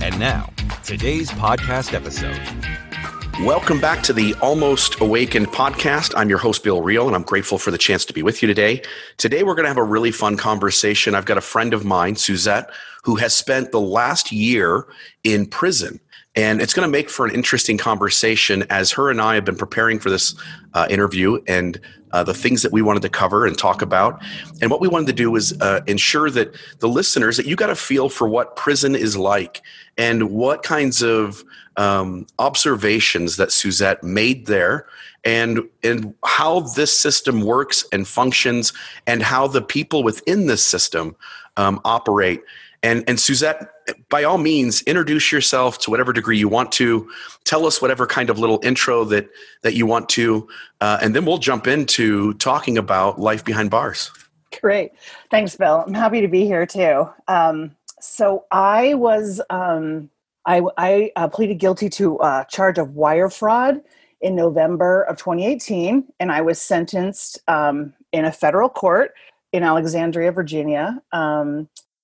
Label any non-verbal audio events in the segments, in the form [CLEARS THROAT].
And now, today's podcast episode. Welcome back to the Almost Awakened podcast. I'm your host, Bill Reel, and I'm grateful for the chance to be with you today. Today, we're going to have a really fun conversation. I've got a friend of mine, Suzette, who has spent the last year in prison. And it's going to make for an interesting conversation as her and I have been preparing for this uh, interview and uh, the things that we wanted to cover and talk about. And what we wanted to do was uh, ensure that the listeners that you got a feel for what prison is like and what kinds of um, observations that Suzette made there and and how this system works and functions and how the people within this system um, operate and and Suzette, by all means, introduce yourself to whatever degree you want to. Tell us whatever kind of little intro that that you want to, uh, and then we'll jump into talking about life behind bars. Great, thanks, Bill. I'm happy to be here too. Um, so I was um, I, I uh, pleaded guilty to a uh, charge of wire fraud in November of 2018, and I was sentenced um, in a federal court in Alexandria, Virginia.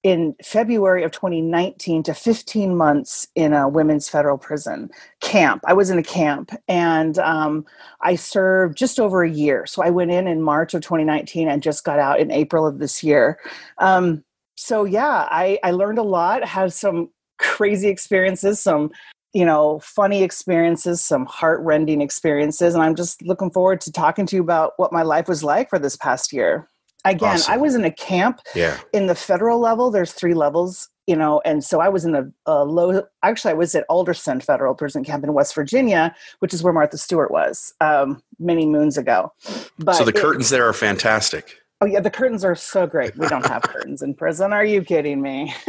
In February of 2019 to 15 months in a women's federal prison camp. I was in a camp and um, I served just over a year. So I went in in March of 2019 and just got out in April of this year. Um, so yeah, I, I learned a lot, had some crazy experiences, some you know funny experiences some heart-rending experiences and i'm just looking forward to talking to you about what my life was like for this past year again awesome. i was in a camp yeah. in the federal level. There's three levels you know and so i was in a, a, low actually i was at alderson federal prison camp in west virginia which is where martha stewart was um, many moons ago. But so the curtains there are fantastic. Oh yeah the curtains are so great. We don't have curtains in prison. Are you kidding me? [LAUGHS]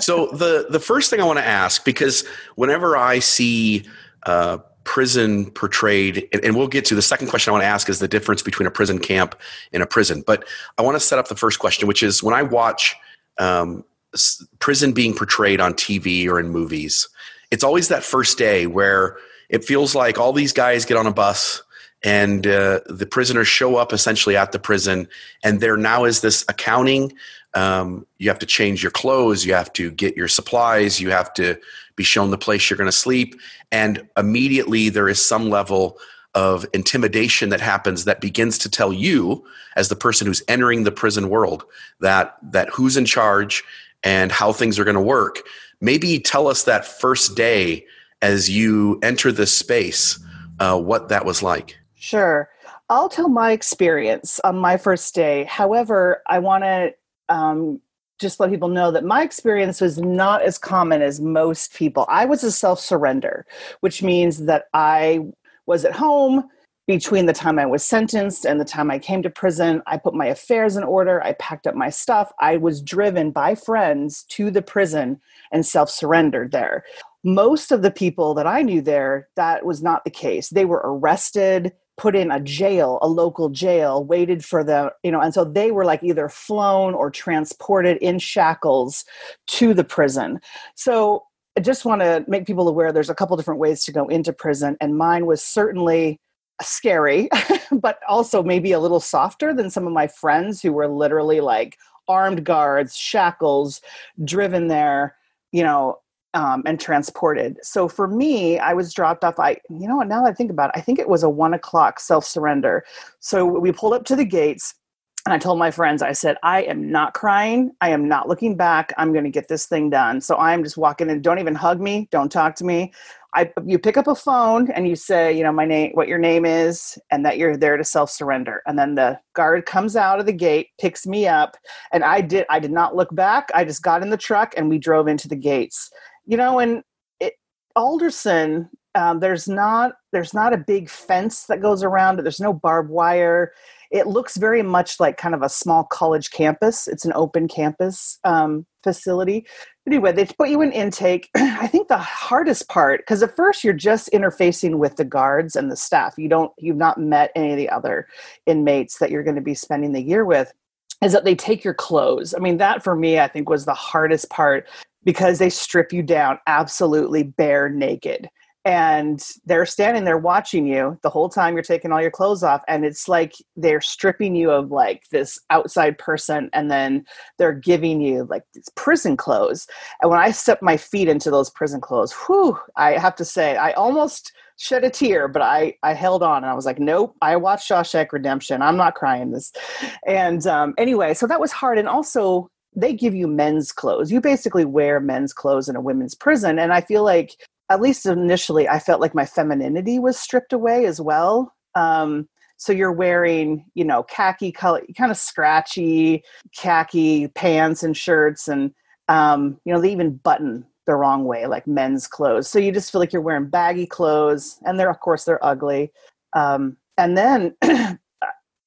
So the the first thing i want to ask because whenever i see uh, prison portrayed and, and, we'll get to the second question i want to ask is the difference between a prison camp and a prison. But i want to set up the first question which is when i watch um, prison being portrayed on tv or in movies it's always that first day where it feels like all these guys get on a bus and uh, the prisoners show up essentially at the prison and there now is this accounting um, you have to change your clothes. You have to get your supplies. You have to be shown the place you're going to sleep. And immediately there is some level of intimidation that happens that begins to tell you as the person who's entering the prison world that that who's in charge and how things are going to work. Maybe tell us that first day as you enter this space uh, what that was like. Sure. I'll tell my experience on my first day. However i want to um, just let people know that my experience was not as common as most people. I was a self surrender, which means that I was at home between the time I was sentenced and the time I came to prison. I put my affairs in order, I packed up my stuff. I was driven by friends to the prison and self surrendered there. Most of the people that I knew there, that was not the case. They were arrested put in a jail, a local jail, waited for the, you know, and so they were like either flown or transported in shackles to the prison. So I just want to make people aware there's a couple different ways to go into prison, and mine was certainly scary, [LAUGHS] but also maybe a little softer than some of my friends who were literally like armed guards, shackles, driven there, you know, um, and transported. So for me, I was dropped off. I, you know what? Now that I think about it, I think it was a one o'clock self surrender. So we pulled up to the gates, and I told my friends, I said, I am not crying. I am not looking back. I'm going to get this thing done. So I'm just walking in. Don't even hug me. Don't talk to me. I, you pick up a phone and you say, you know, my name, what your name is, and that you're there to self surrender. And then the guard comes out of the gate, picks me up, and I did. I did not look back. I just got in the truck and we drove into the gates you know, and it, Alderson, um, there's not there's not a big fence that goes around it. There's no barbed wire. It looks very much like kind of a small college campus. It's an open campus um, facility. anyway, they put you in intake. [CLEARS THROAT] I think the hardest part, because at first you're just interfacing with the guards and the staff. You don't, you've not met any of the other inmates that you're going to be spending the year with, is that they take your clothes. I mean, that for me, I think was the hardest part because they strip you down absolutely bare naked. And they're standing there watching you the whole time you're taking all your clothes off and it's like they're stripping you of like this outside person and then they're giving you like these prison clothes. And when i stepped my feet into those prison clothes whew i have to say i almost shed a tear but i i held on and i was like nope i watched shawshank redemption. I'm not crying this. And um, anyway so that was hard. And also they give you men's clothes. You basically wear men's clothes in a women's prison. And I feel like at least initially, I felt like my femininity was stripped away as well. Um, so you're wearing, you know, khaki color, kind of scratchy khaki pants and shirts, and um, you know they even button the wrong way, like men's clothes. So you just feel like you're wearing baggy clothes, and they're of course they're ugly. Um, and then, [CLEARS THROAT]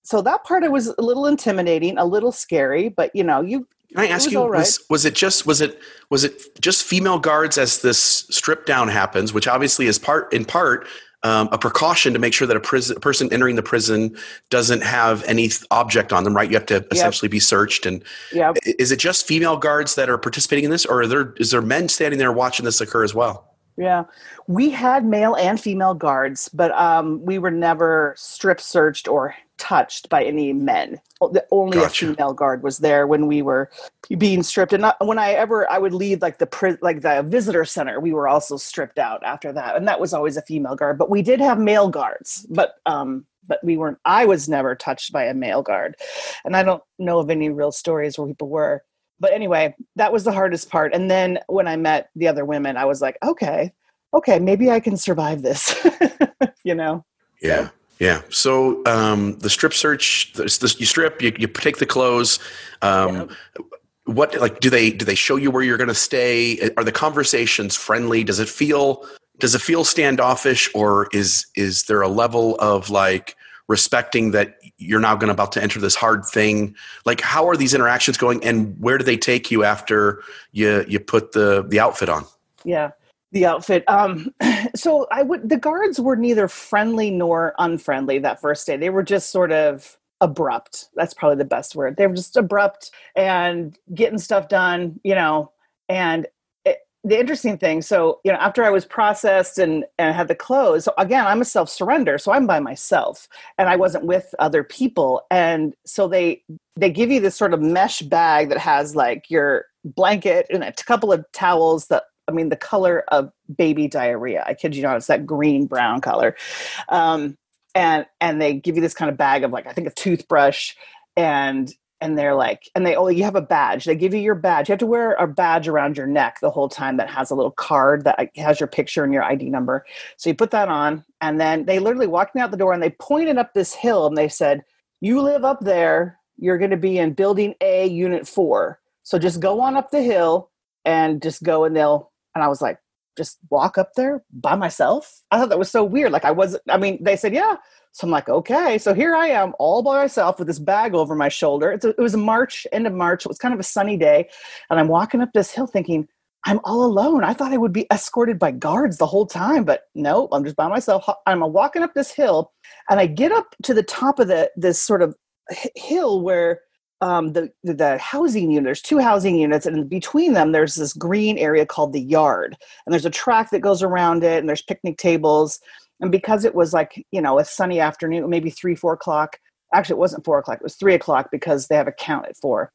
so that part it was a little intimidating, a little scary, but you know you can I ask you, right. was, was it just was it was it just female guards as this strip down happens, which obviously is part in part um, a precaution to make sure that a prison a person entering the prison doesn't have any object on them, right? You have to yep. essentially be searched. And yep. is it just female guards that are participating in this, or there is there men standing there watching this occur as well? Yeah, we had male and female guards, but um, we were never strip searched or touched by any men. The only gotcha. a female guard was there when we were being stripped. And not, when I ever I would leave like the like the visitor center, we were also stripped out after that, and that was always a female guard. But we did have male guards, but um, but we weren't. I was never touched by a male guard, and I don't know of any real stories where people were. But anyway, that was the hardest part. And then when I met the other women, I was like, okay, okay, maybe I can survive this. [LAUGHS] you know. Yeah. So, yeah. So um, the strip search, the, you strip, you, you take the clothes. Um, yeah. What like do they do they show you where you're going to stay? Are the conversations friendly? Does it feel does it feel standoffish, or is is there a level of like respecting that you're now going about to enter this hard thing? Like how are these interactions going, and where do they take you after you you put the the outfit on? Yeah the outfit. Um, [CLEARS THROAT] so I would the guards were neither friendly nor unfriendly that first day. They were just sort of abrupt. That's probably the best word. They were just abrupt and getting stuff done, you know. And the interesting thing, so you know, after I was processed and and had the clothes, so again, I'm a self surrender, so I'm by myself, and I wasn't with other people, and so they they give you this sort of mesh bag that has like your blanket and a couple of towels that I mean, the color of baby diarrhea. I kid you not, it's that green brown color. Um, and and they give you this kind of bag of like I think a toothbrush and and they're like and they oh you have a badge. They give you your badge. You have to wear a badge around your neck the whole time that has a little card that has your picture and your id number. So you put that on and then they literally walked me out the door and they pointed up this hill and they said you live up there. You're going to be in building a unit 4 so just go on up the hill and just go and they'll and I was like, just walk up there by myself. I thought that was so weird. Like I wasn't, I mean, they said, yeah. So I'm like, okay. So here I am all by myself with this bag over my shoulder. A, it was March, end of March. It was kind of a sunny day. And I'm walking up this hill thinking, I'm all alone. I thought I would be escorted by guards the whole time, but no, I'm just by myself. I'm walking up this hill and I get up to the top of the this sort of hill where um, the, the housing unit. There's two housing units, and between them, there's this green area called the yard. And there's a track that goes around it, and there's picnic tables. And because it was like you know a sunny afternoon, maybe three, four o'clock. Actually, it wasn't four o'clock. It was three o'clock because they have a count at four.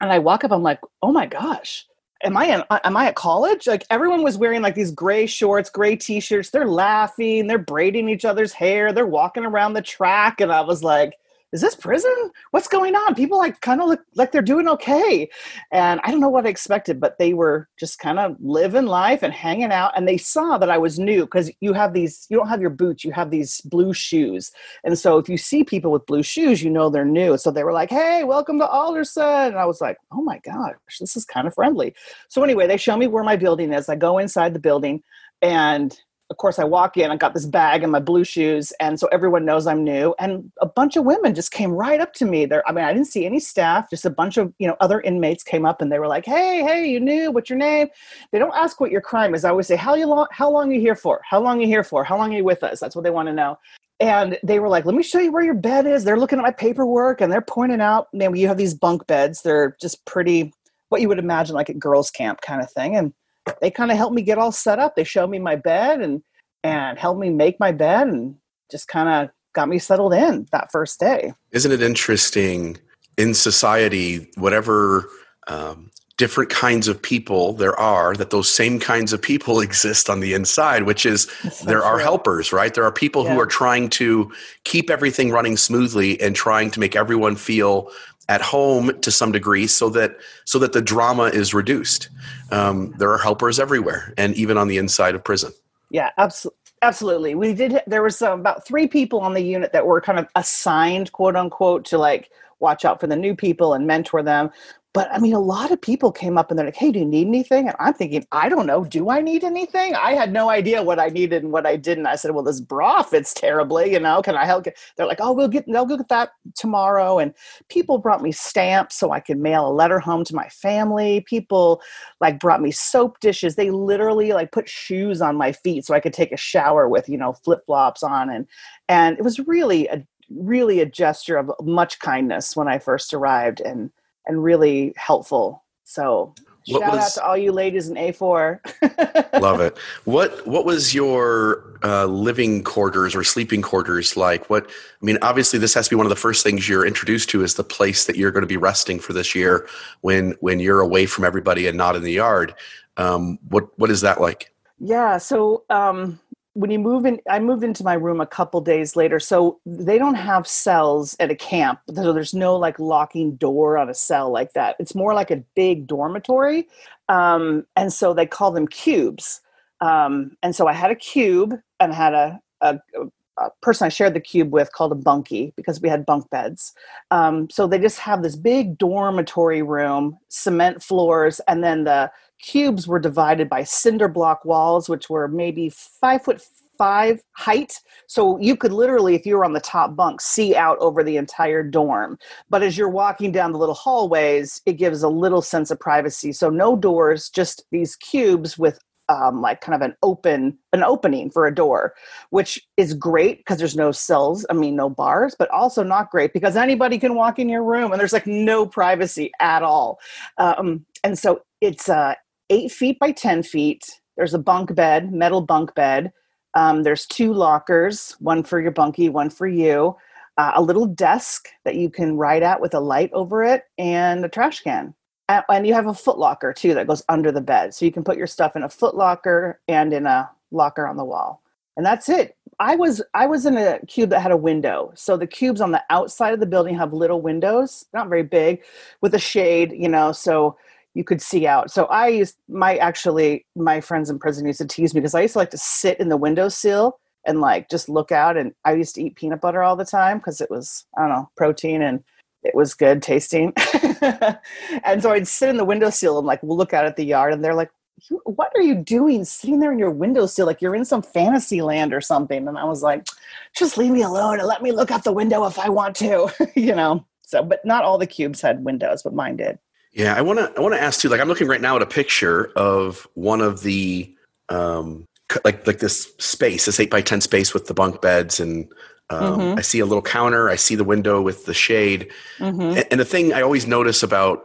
And I walk up. I'm like, oh my gosh, am I in, am I at college? Like everyone was wearing like these gray shorts, gray t-shirts. They're laughing. They're braiding each other's hair. They're walking around the track, and I was like is this prison? What's going on? People like kind of look like they're doing okay. And I don't know what I expected, but they were just kind of living life and hanging out. And they saw that I was new because you have these, you don't have your boots, you have these blue shoes. And so if you see people with blue shoes, you know they're new. So they were like, hey, welcome to Alderson. And I was like, oh my gosh, this is kind of friendly. So anyway, they show me where my building is. I go inside the building and of course, I walk in, I got this bag and my blue shoes, and so everyone knows I'm new. And a bunch of women just came right up to me. There, I mean, I didn't see any staff, just a bunch of you know other inmates came up and they were like, "Hey, hey, you new? What's your name?" They don't ask what your crime is. I always say, "How you long? How long are you here for? How long are you here for? How long are you with us?" That's what they want to know. And they were like, "Let me show you where your bed is." They're looking at my paperwork and they're pointing out, "Man, you have these bunk beds. They're just pretty, what you would imagine like at girls' camp kind of thing." And they kind of helped me get all set up. They showed me my bed and and helped me make my bed and just kind of got me settled in that first day. Isn't it interesting in society, whatever um, different kinds of people there are, that those same kinds of people [LAUGHS] exist on the inside, which is [LAUGHS] so there true. are helpers, right? There are people yeah. who are trying to keep everything running smoothly and trying to make everyone feel at home to some degree so that so that the drama is reduced um, there are helpers everywhere and even on the inside of prison yeah, absolutely. Absolutely. We did, there was uh, about three people on the unit that were kind of assigned, quote unquote, to like watch out for the new people and mentor them. But I mean, a lot of people came up and they're like, hey, do you need anything? And I'm thinking, I don't know. Do I need anything? I had no idea what I needed and what I didn't. I said, well, this bra fits terribly. You know, can I help? They're like, oh, we'll get, they'll get that tomorrow. And people brought me stamps so I could mail a letter home to my family. People like brought me soap dishes. They literally like put shoes on my feet so I could take a shower with, you know, flip flops on. And, and it was really a, really a gesture of much kindness when I first arrived. And, and really helpful. So what shout was, out to all you ladies in A4. [LAUGHS] love it. What what was your uh, living quarters or sleeping quarters like? What I mean, obviously, this has to be one of the first things you're introduced to is the place that you're going to be resting for this year when when you're away from everybody and not in the yard. Um, what what is that like? Yeah, so um, when you move in i moved into my room a couple days later so they don't have cells at a camp so there's no like locking door on a cell like that. It's more like a big dormitory um, and so they call them cubes. Um, and so i had a cube and had a, a, a, person i shared the cube with called a bunkie because we had bunk beds. Um, so they just have this big dormitory room cement floors and then the cubes were divided by cinder block walls, which were maybe five foot five height. So you could literally, if you were on the top bunk, see out over the entire dorm. But as you're walking down the little hallways, it gives a little sense of privacy. So no doors, just these cubes with um, like kind of an open an opening for a door which is great because there's no cells i mean no bars but also not great because anybody can walk in your room and there's like no privacy at all um, and so it's uh, eight feet by 10 feet. There's a bunk bed, metal bunk bed. Um, there's two lockers, one for your bunkie, one for you. Uh, a little desk that you can write at with a light over it, and a trash can. And, and you have a foot locker too that goes under the bed, so you can put your stuff in a foot locker and in a locker on the wall. And that's it. I was I was in a cube that had a window. So the cubes on the outside of the building have little windows, not very big, with a shade, you know. So you could see out. So I used my actually my friends in prison used to tease me because I used to like to sit in the windowsill and like just look out and I used to eat peanut butter all the time because it was I don't know protein and it was good tasting. [LAUGHS] and so I'd sit in the windowsill and like look out at the yard and they're like what are you doing sitting there in your windowsill like you're in some fantasy land or something and I was like just leave me alone and let me look out the window if I want to [LAUGHS] you know so but not all the cubes had windows but mine did yeah, I want to. I want to ask too. Like, I'm looking right now at a picture of one of the um, like like this space, this eight by ten space with the bunk beds, and um, mm-hmm. I see a little counter. I see the window with the shade. Mm-hmm. And, and, the thing I always notice about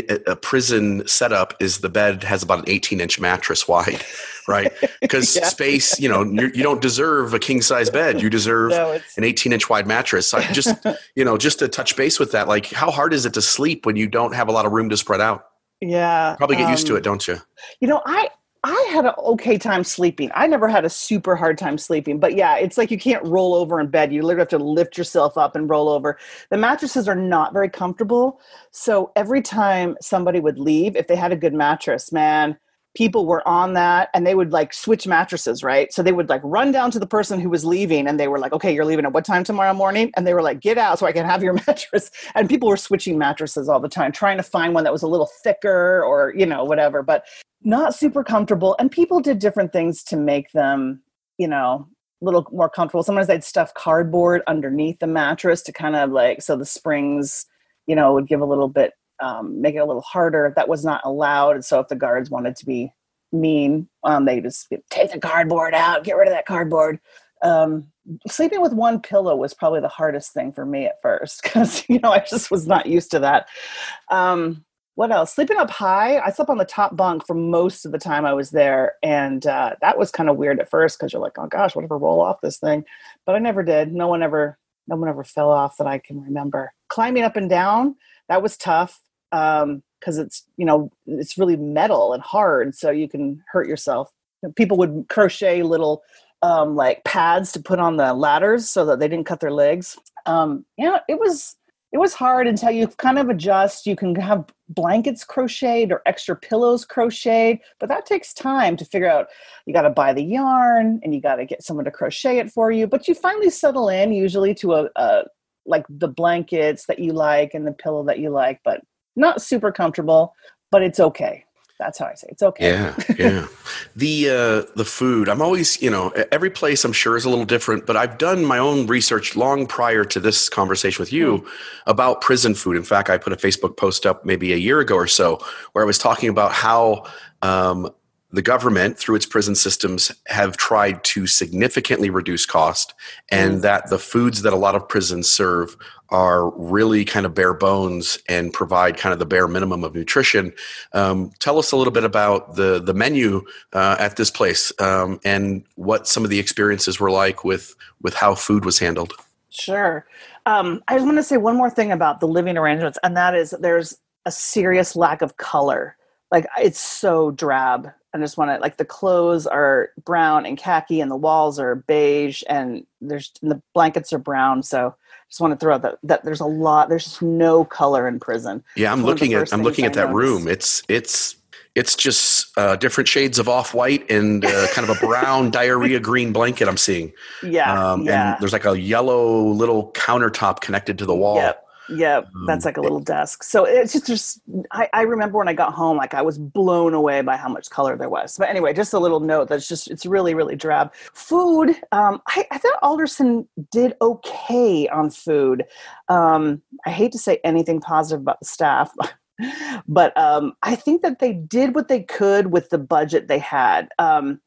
a prison setup is the bed has about an 18 inch mattress wide, [LAUGHS] right? Because yeah. space, you know, you do not deserve a king size bed. You deserve no, an 18 inch wide mattress. So just, [LAUGHS] you know, just to touch base with that, like how hard is it to sleep when you don't have a lot of room to spread out? Yeah. Probably get um, used to um, it, don't you? You know, I, I had an okay time sleeping. I never had a super hard time sleeping, but yeah, it's like you can't roll over in bed. You literally have to lift yourself up and roll over. The mattresses are not very comfortable. So every time somebody would leave, if they had a good mattress, man, people were on that and they would like switch mattresses, right? So they would like run down to the person who was leaving and they were like, okay, you're leaving at what time tomorrow morning? And they were like, get out so I can have your [LAUGHS] mattress. And people were switching mattresses all the time, trying to find one that was a little thicker or, you know, whatever. But not super comfortable and people did different things to make them you know, a little more comfortable. Sometimes I'd stuff cardboard underneath the mattress to kind of like so the springs, you know, would give a little bit, um, make it a little harder. That was not allowed. And so if the guards wanted to be mean, um, they just take the cardboard out, get rid of that cardboard. Um, sleeping with one pillow was probably the hardest thing for me at first [LAUGHS] because you know I just was not used to that. Um, what else? Sleeping up high. I slept on the top bunk for most of the time I was there, and uh, that was kind of weird at first because you're like, oh gosh, whatever, roll off this thing. But I never did. No one ever, no one ever fell off that I can remember. Climbing up and down, that was tough because um, it's you know it's really metal and hard, so you can hurt yourself. People would crochet little um, like pads to put on the ladders so that they didn't cut their legs. Um, yeah, it was it was hard until you kind of adjust. You can have blankets crocheted or extra pillows crocheted, but that takes time to figure out. You got to buy the yarn and you got to get someone to crochet it for you. But you finally settle in usually to a, a like the blankets that you like and the pillow that you like, but not super comfortable, but it's okay that's how I say it. it's okay. Yeah, yeah. [LAUGHS] the uh, the food. I'm always, you know, every place I'm sure is a little different, but I've done my own research long prior to this conversation with you mm. about prison food. In fact, I put a Facebook post up maybe a year ago or so where I was talking about how um, the government through its prison systems have tried to significantly reduce cost and mm. that the foods that a lot of prisons serve are really kind of bare bones and provide kind of the bare minimum of nutrition um, tell us a little bit about the the menu uh, at this place um, and what some of the experiences were like with with how food was handled. Sure. Um, i just want to say one more thing about the living arrangements and that is there's a serious lack of color. Like it's so drab. I just want to like the clothes are brown and khaki, and the walls are beige, and there's and the blankets are brown. So just want to throw out that, that there's a lot. There's just no color in prison. Yeah, I'm looking at I'm looking at that room. It's it's it's just uh, different shades of off white and uh, kind of a brown [LAUGHS] diarrhea green blanket I'm seeing. Yeah, um, yeah. And there's like a yellow little countertop connected to the wall. Yep. Yeah, um, that's like a little desk. So it's just, just I, I, remember when I got home, like I was blown away by how much color there was. But anyway, just a little note that's just it's really really drab. Food, um, I, I thought Alderson did okay on food. Um, I hate to say anything positive about the staff. [LAUGHS] but um, I think that they did what they could with the budget they had. Um,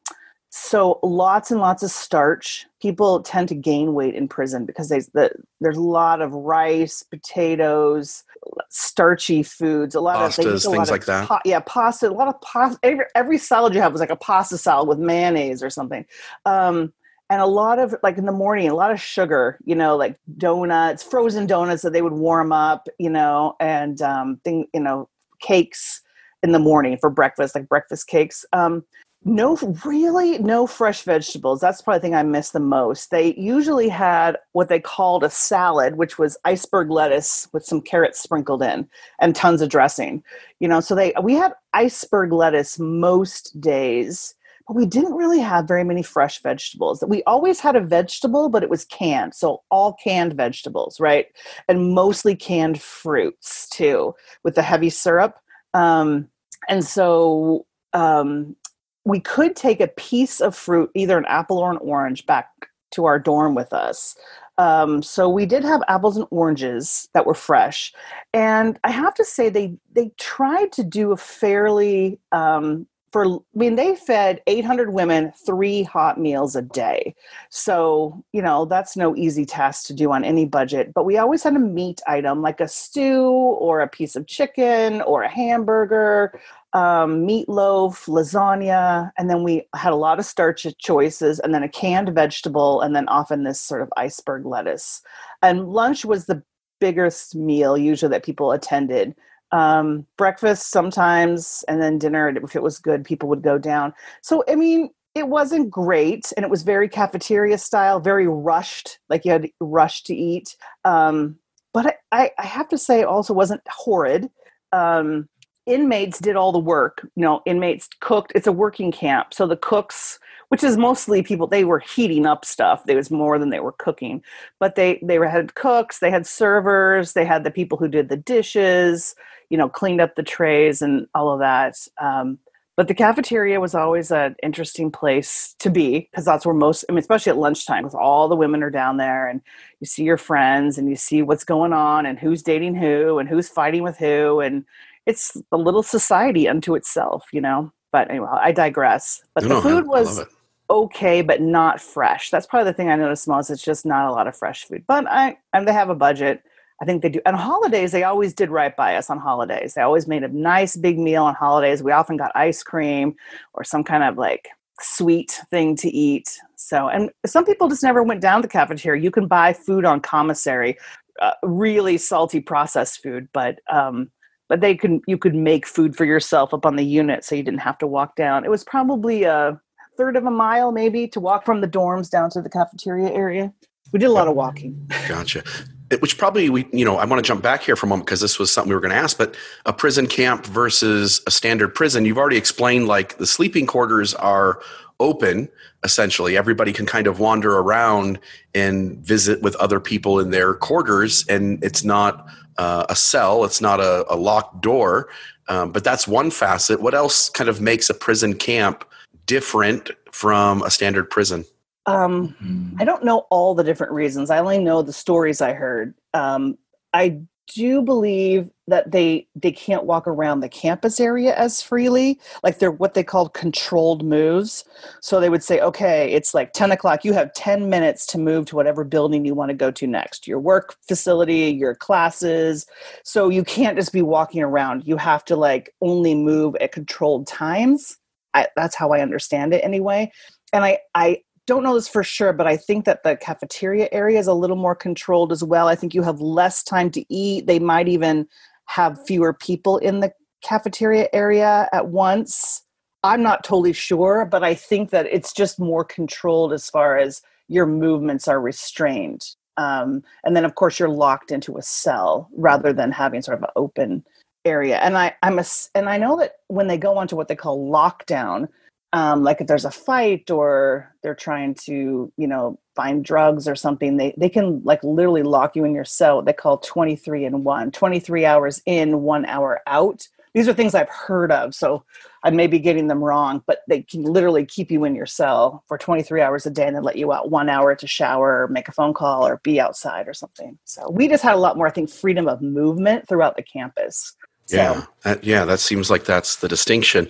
so lots and lots of starch. People tend to gain weight in prison because there's the, there's a lot of rice potatoes starchy foods a lot Pastas, of things lot like that. pa- yeah pasta a lot of pasta every, every, salad you have was like a pasta salad with mayonnaise or something. Um, and a lot of like in the morning a lot of sugar you know like donuts frozen donuts that they would warm up you know and um thing you know cakes in the morning for breakfast like breakfast cakes. Um no really no fresh vegetables. That's probably the thing i miss the most. They usually had what they called a salad which was iceberg lettuce with some carrots sprinkled in and tons of dressing you know so they we had iceberg lettuce most days but we didn't really have very many fresh vegetables. We always had a vegetable but it was canned so all canned vegetables right? And mostly canned fruits too with the heavy syrup. Um, and so um, we could take a piece of fruit, either an apple or an orange, back to our dorm with us. Um, so we did have apples and oranges that were fresh, and I have to say they they tried to do a fairly um, for. I mean, they fed 800 women three hot meals a day. So you know that's no easy task to do on any budget. But we always had a meat item like a stew or a piece of chicken or a hamburger um, meatloaf, lasagna, and then we had a lot of starch choices, and then a canned vegetable, and then often this sort of iceberg lettuce. And lunch was the biggest meal usually that people attended. Um, breakfast sometimes, and then dinner, if it was good, people would go down. So, I mean, it wasn't great, and it was very cafeteria style, very rushed, like you had to rush to eat. Um, but I, I, have to say, also wasn't horrid. Um, inmates did all the work you know inmates cooked it's a working camp. So the cooks which is mostly people they were heating up stuff. There was more than they were cooking but they they had cooks they had servers they had the people who did the dishes you know cleaned up the trays and all of that. Um, but the cafeteria was always an interesting place to be because that's where most i mean especially at lunchtime because all the women are down there and you see your friends and you see what's going on and who's dating who and who's fighting with who and it's a little society unto itself you know but anyway i digress but no, the food was okay but not fresh that's probably the thing i noticed most it's just not a lot of fresh food but i and they have a budget I think they do. And holidays, they always did right by us on holidays. They always made a nice big meal on holidays. We often got ice cream or some kind of like sweet thing to eat. So, and some people just never went down to the cafeteria. You can buy food on commissary, uh, really salty processed food, but um, but they could you could make food for yourself up on the unit, so you didn't have to walk down. It was probably a third of a mile, maybe, to walk from the dorms down to the cafeteria area. We did a lot of walking. Gotcha which probably we you know i want to jump back here for a moment because this was something we were going to ask but a prison camp versus a standard prison you've already explained like the sleeping quarters are open essentially. Everybody can kind of wander around and visit with other people in their quarters and it's not uh, a cell it's not a, a locked door um, but that's one facet. What else kind of makes a prison camp different from a standard prison um, mm-hmm. I don't know all the different reasons. I only know the stories I heard. Um, I do believe that they they can't walk around the campus area as freely. Like they're what they call controlled moves. So they would say okay it's like 10 o'clock. You have 10 minutes to move to whatever building you want to go to next. Your work facility your classes. So you can't just be walking around. You have to like only move at controlled times. I, that's how i understand it anyway. And I, I don't know this for sure, but I think that the cafeteria area is a little more controlled as well. I think you have less time to eat. They might even have fewer people in the cafeteria area at once. I'm not totally sure, but I think that it's just more controlled as far as your movements are restrained. Um, and then, of course, you're locked into a cell rather than having sort of an open area. And I, I'm a, and I know that when they go onto what they call lockdown, um, like if there's a fight or they're trying to you know find drugs or something they, they can like literally lock you in your cell. They call 23 and 1 23 hours in one hour out. These are things i've heard of so i may be getting them wrong but they can literally keep you in your cell for 23 hours a day and then let you out one hour to shower or make a phone call or be outside or something. So we just had a lot more i think freedom of movement throughout the campus. Yeah yeah that seems like that's the distinction.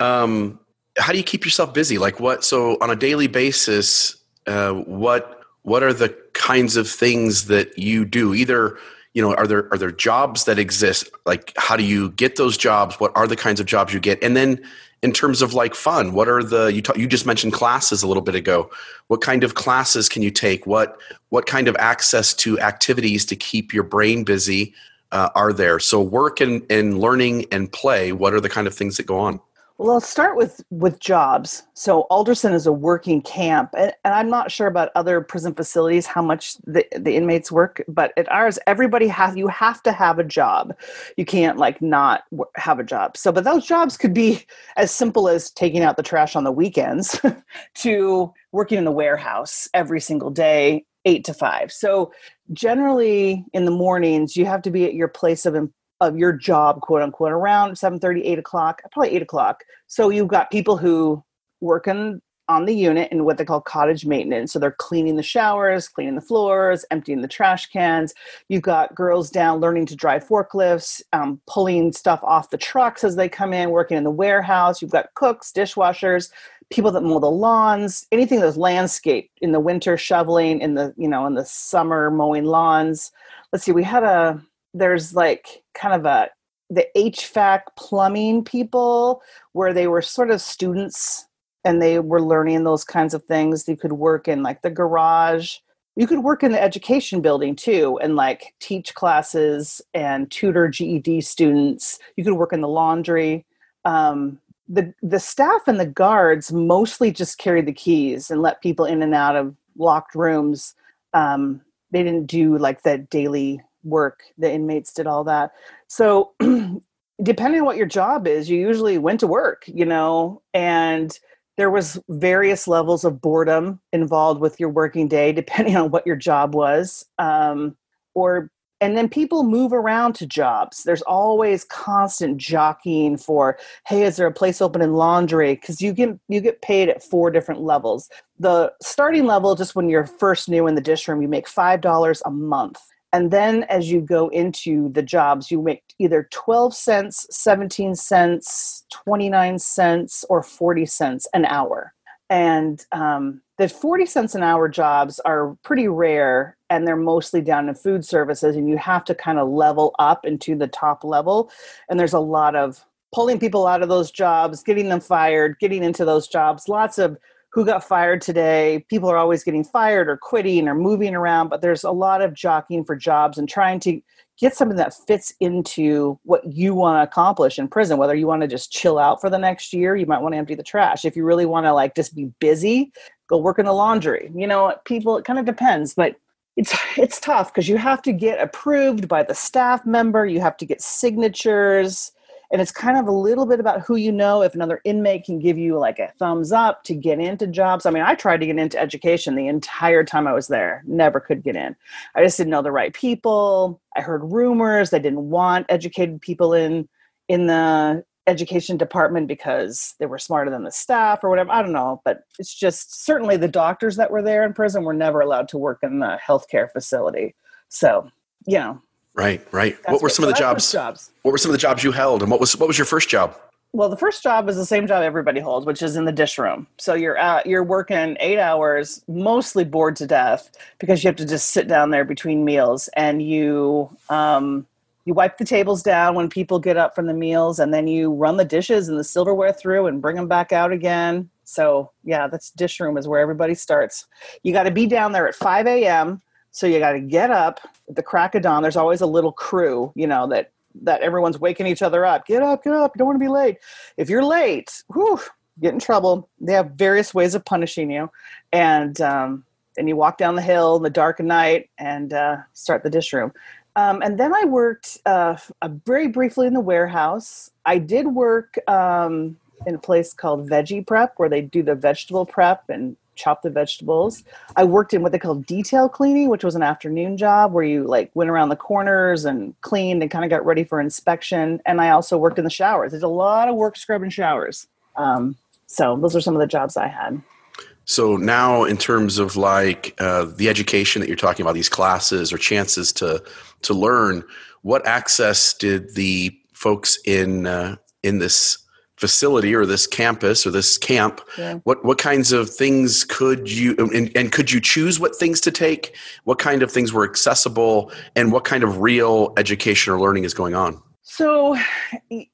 Um, how do you keep yourself busy? Like what? So on a daily basis, uh, what what are the kinds of things that you do? Either you know, are there are there jobs that exist? Like how do you get those jobs? What are the kinds of jobs you get? And then in terms of like fun, what are the you you just mentioned classes a little bit ago. What kind of classes can you take? What what kind of access to activities to keep your brain busy uh, are there? So work and, and learning and play. What are the kind of things that go on? Well, I'll start with with jobs. So Alderson is a working camp, and, and, I'm not sure about other prison facilities how much the, the inmates work, but at ours, everybody has you have to have a job. You can't like not have a job. So, but those jobs could be as simple as taking out the trash on the weekends, [LAUGHS] to working in the warehouse every single day, eight to five. So generally in the mornings, you have to be at your place of of your job, quote unquote, around 7 30, 8 o'clock, probably 8 o'clock. So you've got people who working on the unit in what they call cottage maintenance. So they're cleaning the showers, cleaning the floors, emptying the trash cans. You've got girls down learning to drive forklifts, um, pulling stuff off the trucks as they come in, working in the warehouse. You've got cooks, dishwashers, people that mow the lawns, anything that's landscape in the winter, shoveling in the you know in the summer, mowing lawns. Let's see, we had a there's like kind of a the HVAC plumbing people where they were sort of students and they were learning those kinds of things. You could work in like the garage. You could work in the education building too and like teach classes and tutor GED students. You could work in the laundry. Um, the the staff and the guards mostly just carried the keys and let people in and out of locked rooms. Um, they didn't do like the daily work the inmates did all that. So [CLEARS THROAT] depending on what your job is you usually went to work you know and there was various levels of boredom involved with your working day depending [LAUGHS] on what your job was um, or and then people move around to jobs. There's always constant jockeying for hey is there a place open in laundry? Because you get you get paid at four different levels. The starting level just when you're first new in the dish room you make five dollars a month and then as you go into the jobs you make either 12 cents 17 cents 29 cents or 40 cents an hour. And um, the 40 cents an hour jobs are pretty rare and they're mostly down in food services and you have to kind of level up into the top level. And there's a lot of pulling people out of those jobs getting them fired getting into those jobs lots of who got fired today. People are always getting fired or quitting or moving around but there's a lot of jockeying for jobs and trying to get something that fits into what you want to accomplish in prison whether you want to just chill out for the next year you might want to empty the trash. If you really want to like just be busy go work in the laundry. You know people it kind of depends but it's it's tough because you have to get approved by the staff member you have to get signatures and it's kind of a little bit about who you know if another inmate can give you like a thumbs up to get into jobs. I mean i tried to get into education the entire time i was there never could get in. I just didn't know the right people. I heard rumors they didn't want educated people in in the education department because they were smarter than the staff or whatever. I don't know but it's just certainly the doctors that were there in prison were never allowed to work in the healthcare facility. So you know Right, right. what were some of the jobs, jobs? What were some of the jobs you held, and what was what was your first job? Well, the first job is the same job everybody holds, which is in the dish room. So you're at, you're working eight hours, mostly bored to death because you have to just sit down there between meals, and you um, you wipe the tables down when people get up from the meals, and then you run the dishes and the silverware through and bring them back out again. So yeah, that's dish room is where everybody starts. You got to be down there at five a.m. So you got to get up at the crack of dawn. There's always a little crew, you know, that that everyone's waking each other up. Get up, get up. You don't want to be late. If you're late, whew, get in trouble. They have various ways of punishing you, and um, and you walk down the hill in the dark of night and uh, start the dish room. Um, and then I worked uh, very briefly in the warehouse. I did work um, in a place called Veggie Prep, where they do the vegetable prep and chop the vegetables. I worked in what they call detail cleaning, which was an afternoon job where you like went around the corners and cleaned and kind of got ready for inspection. And I also worked in the showers. There's a lot of work scrubbing showers. Um, so those are some of the jobs I had. So now, in terms of like uh, the education that you're talking about, these classes or chances to to learn, what access did the folks in uh, in this facility or this campus or this camp yeah. what what kinds of things could you and, and could you choose what things to take? What kind of things were accessible? And what kind of real education or learning is going on? So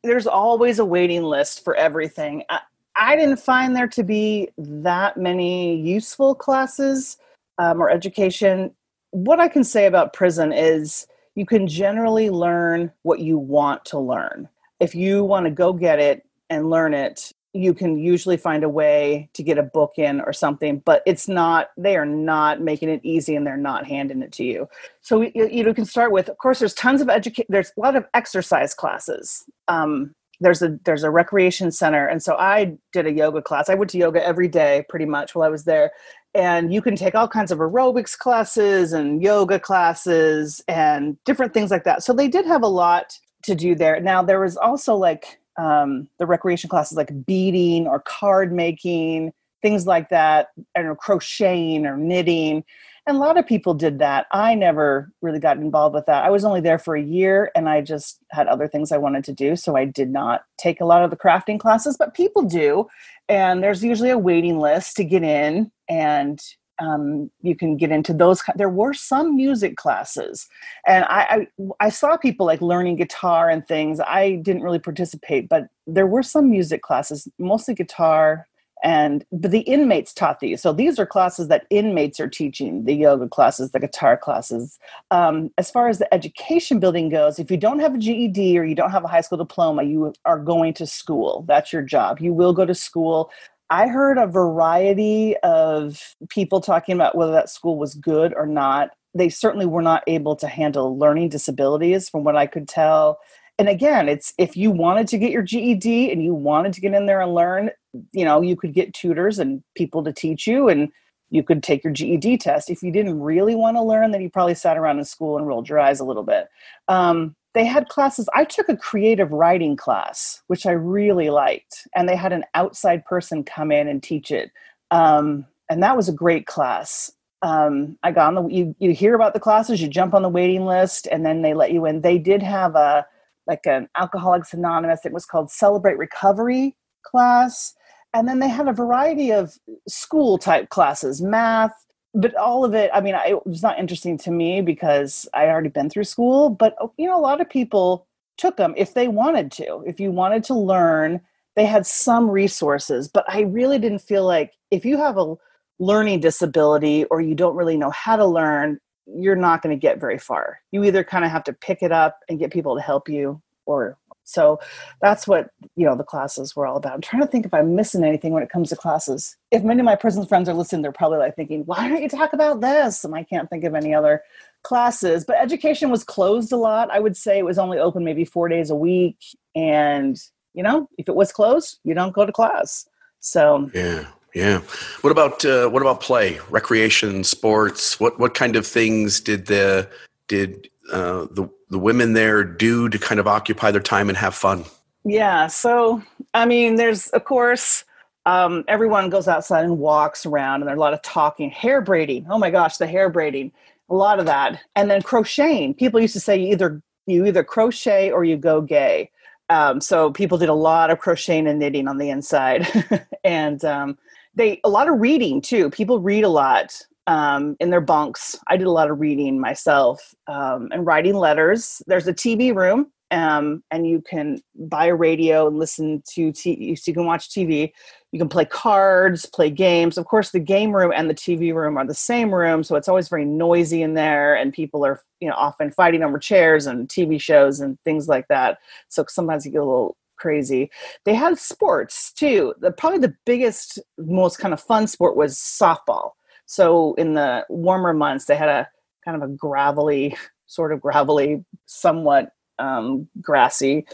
there's always a waiting list for everything. I, I didn't find there to be that many useful classes um, or education. What i can say about prison is you can generally learn what you want to learn. If you want to go get it and learn it you can usually find a way to get a book in or something but it's not they are not making it easy and they're not handing it to you. So you, you can start with of course there's tons of education there's a lot of exercise classes. Um, there's a there's a recreation center and so i did a yoga class. I went to yoga every day pretty much while i was there and you can take all kinds of aerobics classes and yoga classes and different things like that. So they did have a lot to do there. Now there was also like um, the recreation classes like beading or card making, things like that, and crocheting or knitting. And a lot of people did that. I never really got involved with that. I was only there for a year and I just had other things I wanted to do. So I did not take a lot of the crafting classes, but people do. And there's usually a waiting list to get in. And um, you can get into those. There were some music classes, and I, I, I saw people like learning guitar and things. I didn't really participate, but there were some music classes, mostly guitar. And but the inmates taught these, so these are classes that inmates are teaching: the yoga classes, the guitar classes. Um, as far as the education building goes, if you don't have a GED or you don't have a high school diploma, you are going to school. That's your job. You will go to school. I heard a variety of people talking about whether that school was good or not. They certainly were not able to handle learning disabilities, from what I could tell. And again, it's if you wanted to get your GED and you wanted to get in there and learn, you know, you could get tutors and people to teach you. And you could take your GED test. If you didn't really want to learn, then you probably sat around in school and rolled your eyes a little bit. Um, they had classes. I took a creative writing class, which I really liked, and they had an outside person come in and teach it. Um, and that was a great class. Um, I got on the you, you hear about the classes, you jump on the waiting list, and then they let you in. They did have a like an Alcoholics Anonymous. It was called Celebrate Recovery class, and then they had a variety of school type classes, math, but all of it. I mean, it was not interesting to me because I already been through school. But oh, you know, a lot of people took them if they wanted to. If you wanted to learn, they had some resources. But I really didn't feel like if you have a learning disability or you don't really know how to learn, you're not going to get very far. You either kind of have to pick it up and get people to help you or so that's what you know the classes were all about. I'm trying to think if I'm missing anything when it comes to classes. If many of my prison friends are listening, they're probably like thinking, "Why don't you talk about this?" And I can't think of any other classes. But education was closed a lot. I would say it was only open maybe four days a week, and you know, if it was closed, you don't go to class. So yeah, yeah. What about uh, what about play, recreation, sports? What what kind of things did the did uh, the the women there do to kind of occupy their time and have fun? Yeah. So I mean, there's of course um, everyone goes outside and walks around, and there's a lot of talking, hair braiding. Oh my gosh, the hair braiding, a lot of that, and then crocheting. People used to say you either you either crochet or you go gay. Um, so people did a lot of crocheting and knitting on the inside, [LAUGHS] and um, they a lot of reading too. People read a lot um, in their bunks. I did a lot of reading myself um, and writing letters. There's a TV room, um, and you can buy a radio and listen to TV. So you can watch TV. You can play cards, play games. Of course, the game room and the TV room are the same room, so it's always very noisy in there, and people are you know often fighting over chairs and TV shows and things like that. So sometimes you get a little crazy. They had sports too. The probably the biggest, most kind of fun sport was softball. So in the warmer months, they had a kind of a gravelly, [LAUGHS] sort of gravelly, somewhat um, grassy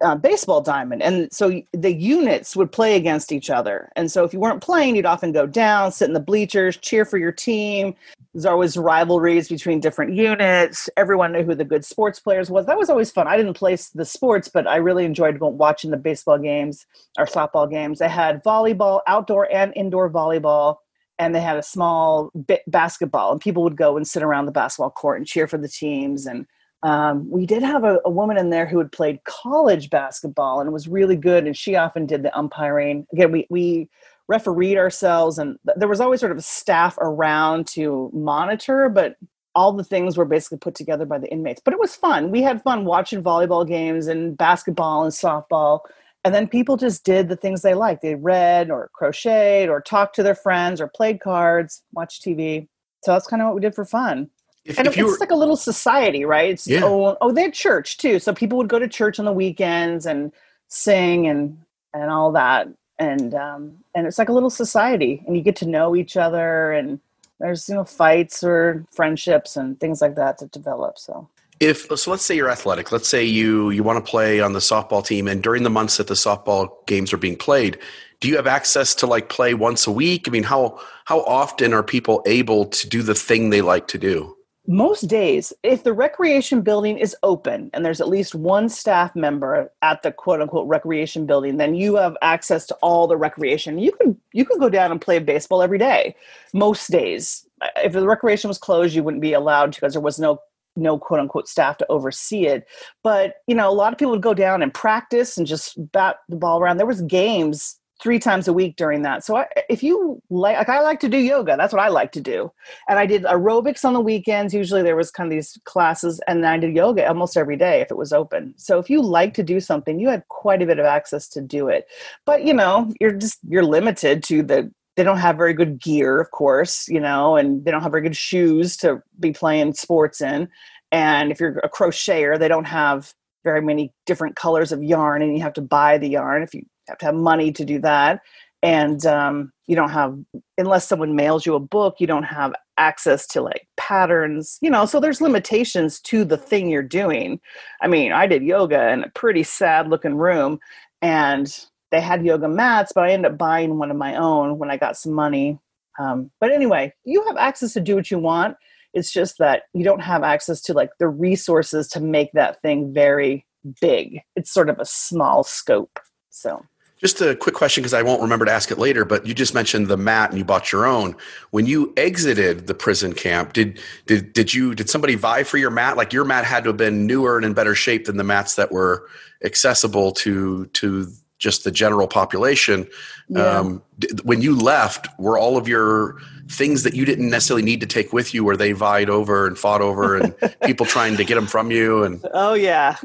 uh, baseball diamond. And so the units would play against each other. And so if you weren't playing, you'd often go down, sit in the bleachers, cheer for your team. There's always rivalries between different units. Everyone knew who the good sports players was. That was always fun. I didn't play the sports, but I really enjoyed watching the baseball games or softball games. They had volleyball, outdoor and indoor volleyball, and they had a small bit basketball. And people would go and sit around the basketball court and cheer for the teams. And um, we did have a, a, woman in there who had played college basketball and was really good. And she often did the umpiring. Again, we we refereed ourselves and there was always sort of a staff around to monitor but all the things were basically put together by the inmates but it was fun we had fun watching volleyball games and basketball and softball and then people just did the things they liked. They read or crocheted or talked to their friends or played cards watched tv so that's kind of what we did for fun. If, and if it's were, like a little society right? It's, yeah. oh, oh they had church too. So people would go to church on the weekends and sing and and all that. And um, and it's like a little society, and you get to know each other, and there's you know fights or friendships and things like that that develop. So if so let's say you're athletic. Let's say you you want to play on the softball team and during the months that the softball games are being played do you have access to like play once a week? I mean how how often are people able to do the thing they like to do? Most days if the recreation building is open and there's at least one staff member at the quote unquote recreation building then you have access to all the recreation. You can you can go down and play baseball every day most days. If the recreation was closed you wouldn't be allowed because there was no no quote unquote staff to oversee it but you know a lot of people would go down and practice and just bat the ball around there was games three times a week during that. So I, if you like, like I like to do yoga, that's what I like to do. And I did aerobics on the weekends. Usually there was kind of these classes and then I did yoga almost every day if it was open. So if you like to do something, you had quite a bit of access to do it. But you know, you're just, you're limited to the, they don't have very good gear, of course, you know, and they don't have very good shoes to be playing sports in. And if you're a crocheter, they don't have very many different colors of yarn and you have to buy the yarn if you have to have money to do that and um, you don't have unless someone mails you a book you don't have access to like patterns you know so there's limitations to the thing you're doing i mean i did yoga in a pretty sad looking room and they had yoga mats but i ended up buying one of my own when i got some money Um, but anyway, you have access to do what you want. It's just that you don't have access to like the resources to make that thing very big. It's sort of a small scope. So just a quick question because I won't remember to ask it later, but you just mentioned the mat and you bought your own. When you exited the prison camp, did did did you did somebody vie for your mat? Like your mat had to have been newer and in better shape than the mats that were accessible to to just the general population. Yeah. Um, when you left, were all of your things that you didn't necessarily need to take with you, were they vied over and fought over, and [LAUGHS] people trying to get them from you? And oh yeah,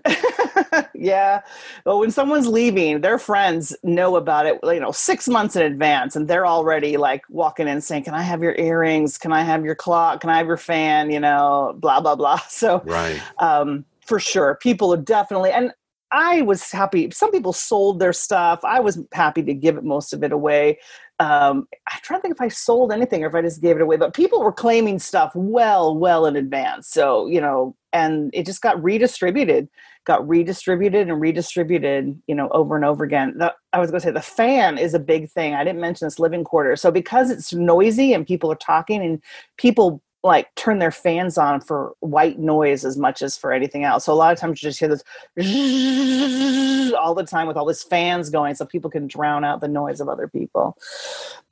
[LAUGHS] yeah. Well, when someone's leaving, their friends know about it. You know, six months in advance, and they're already like walking in saying, "Can I have your earrings? Can I have your clock? Can I have your fan?" You know, blah blah blah. [LAUGHS] So right. Um, for sure, people are definitely and I was happy. Some people sold their stuff. I was happy to give it most of it away. Um, I'm trying to think if I sold anything or if I just gave it away, but people were claiming stuff well, well in advance. So, you know, and it just got redistributed, got redistributed and redistributed, you know, over and over again. The, I was going to say the fan is a big thing. I didn't mention this living quarter. So because it's noisy and people are talking and people like turn their fans on for white noise as much as for anything else. So a lot of times you just hear this all the time with all these fans going so people can drown out the noise of other people.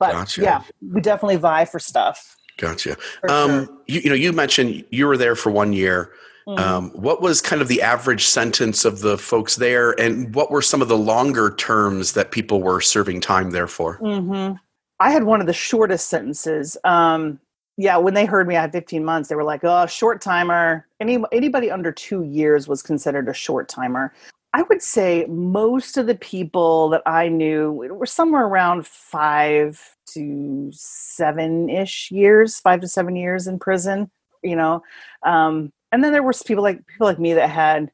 But gotcha. yeah, we definitely vie for stuff. Gotcha. For um, sure. you, you know, you mentioned you were there for one year. Mm-hmm. Um, what was kind of the average sentence of the folks there, and what were some of the longer terms that people were serving time there for? Mm-hmm. I had one of the shortest sentences. Um, yeah, when they heard me, I had 15 months. They were like, "Oh, short timer." Any anybody under two years was considered a short timer. I would say most of the people that I knew were somewhere around five to seven ish years, five to seven years in prison. You know, um, and then there were people like people like me that had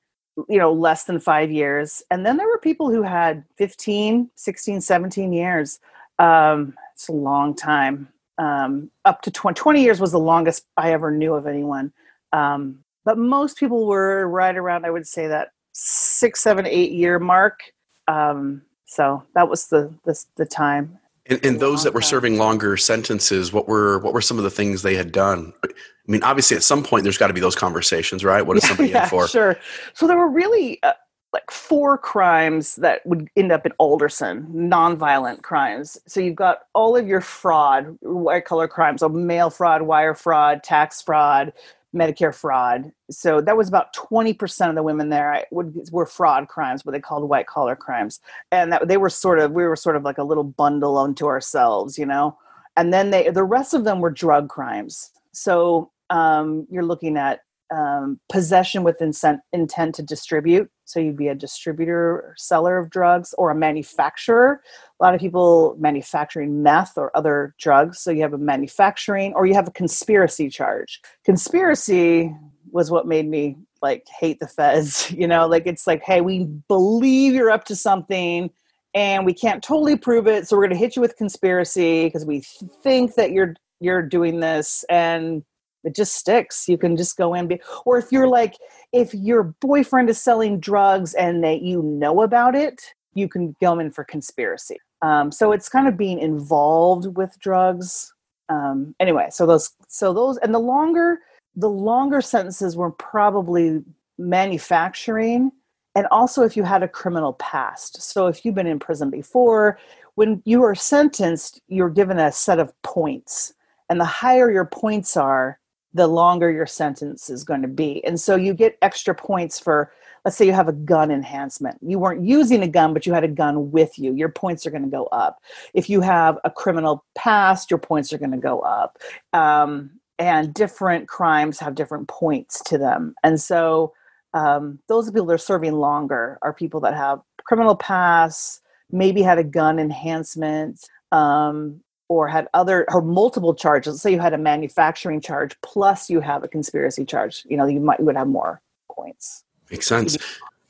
you know less than five years and then there were people who had 15 16 17 years um, it's a long time um, up to 20, 20, years was the longest I ever knew of anyone. Um, but most people were right around, I would say, that six, seven, eight year mark. Um, so that was the the, the time. And, and those that were time. serving longer sentences, what were what were some of the things they had done? I mean, obviously, at some point, there's got to be those conversations, right? What is [LAUGHS] somebody yeah, in for? Sure. So there were really uh, like four crimes that would end up in Alderson, nonviolent crimes. So you've got all of your fraud, white collar crimes, so mail fraud, wire fraud, tax fraud, Medicare fraud. So that was about 20% of the women there I would, were fraud crimes, what they called white collar crimes. And that they were sort of, we were sort of like a little bundle unto ourselves, you know? And then they, the rest of them were drug crimes. So um, you're looking at um, possession with incent, intent to distribute. So you'd be a distributor or seller of drugs or a manufacturer. A lot of people manufacturing meth or other drugs. So you have a manufacturing or you have a conspiracy charge. Conspiracy was what made me like hate the feds. [LAUGHS] You know, like it's like, hey, we believe you're up to something and we can't totally prove it. So we're going to hit you with conspiracy because we think that you're you're doing this and it just sticks. You can just go in be, or if you're like if your boyfriend is selling drugs and that you know about it you can go in for conspiracy. Um, so it's kind of being involved with drugs. Um, anyway so those so those and the longer the longer sentences were probably manufacturing. And also if you had a criminal past. So if you've been in prison before when you are sentenced you're given a set of points. And the higher your points are the longer your sentence is going to be. And so you get extra points for, let's say you have a gun enhancement. You weren't using a gun, but you had a gun with you. Your points are going to go up. If you have a criminal past, your points are going to go up. Um, and different crimes have different points to them. And so um, those people that are serving longer are people that have criminal past, maybe had a gun enhancement, um, or had other or multiple charges. Let's say you had a manufacturing charge plus you have a conspiracy charge you know you might you would have more points. Makes sense.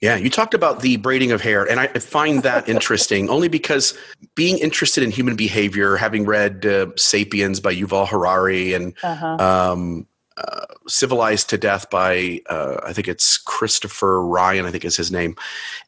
Yeah you talked about the braiding of hair and i find that [LAUGHS] interesting only because being interested in human behavior having read uh, sapiens by yuval harari and uh-huh. um, Civilized to Death by uh, I think it's Christopher Ryan, I think is his name.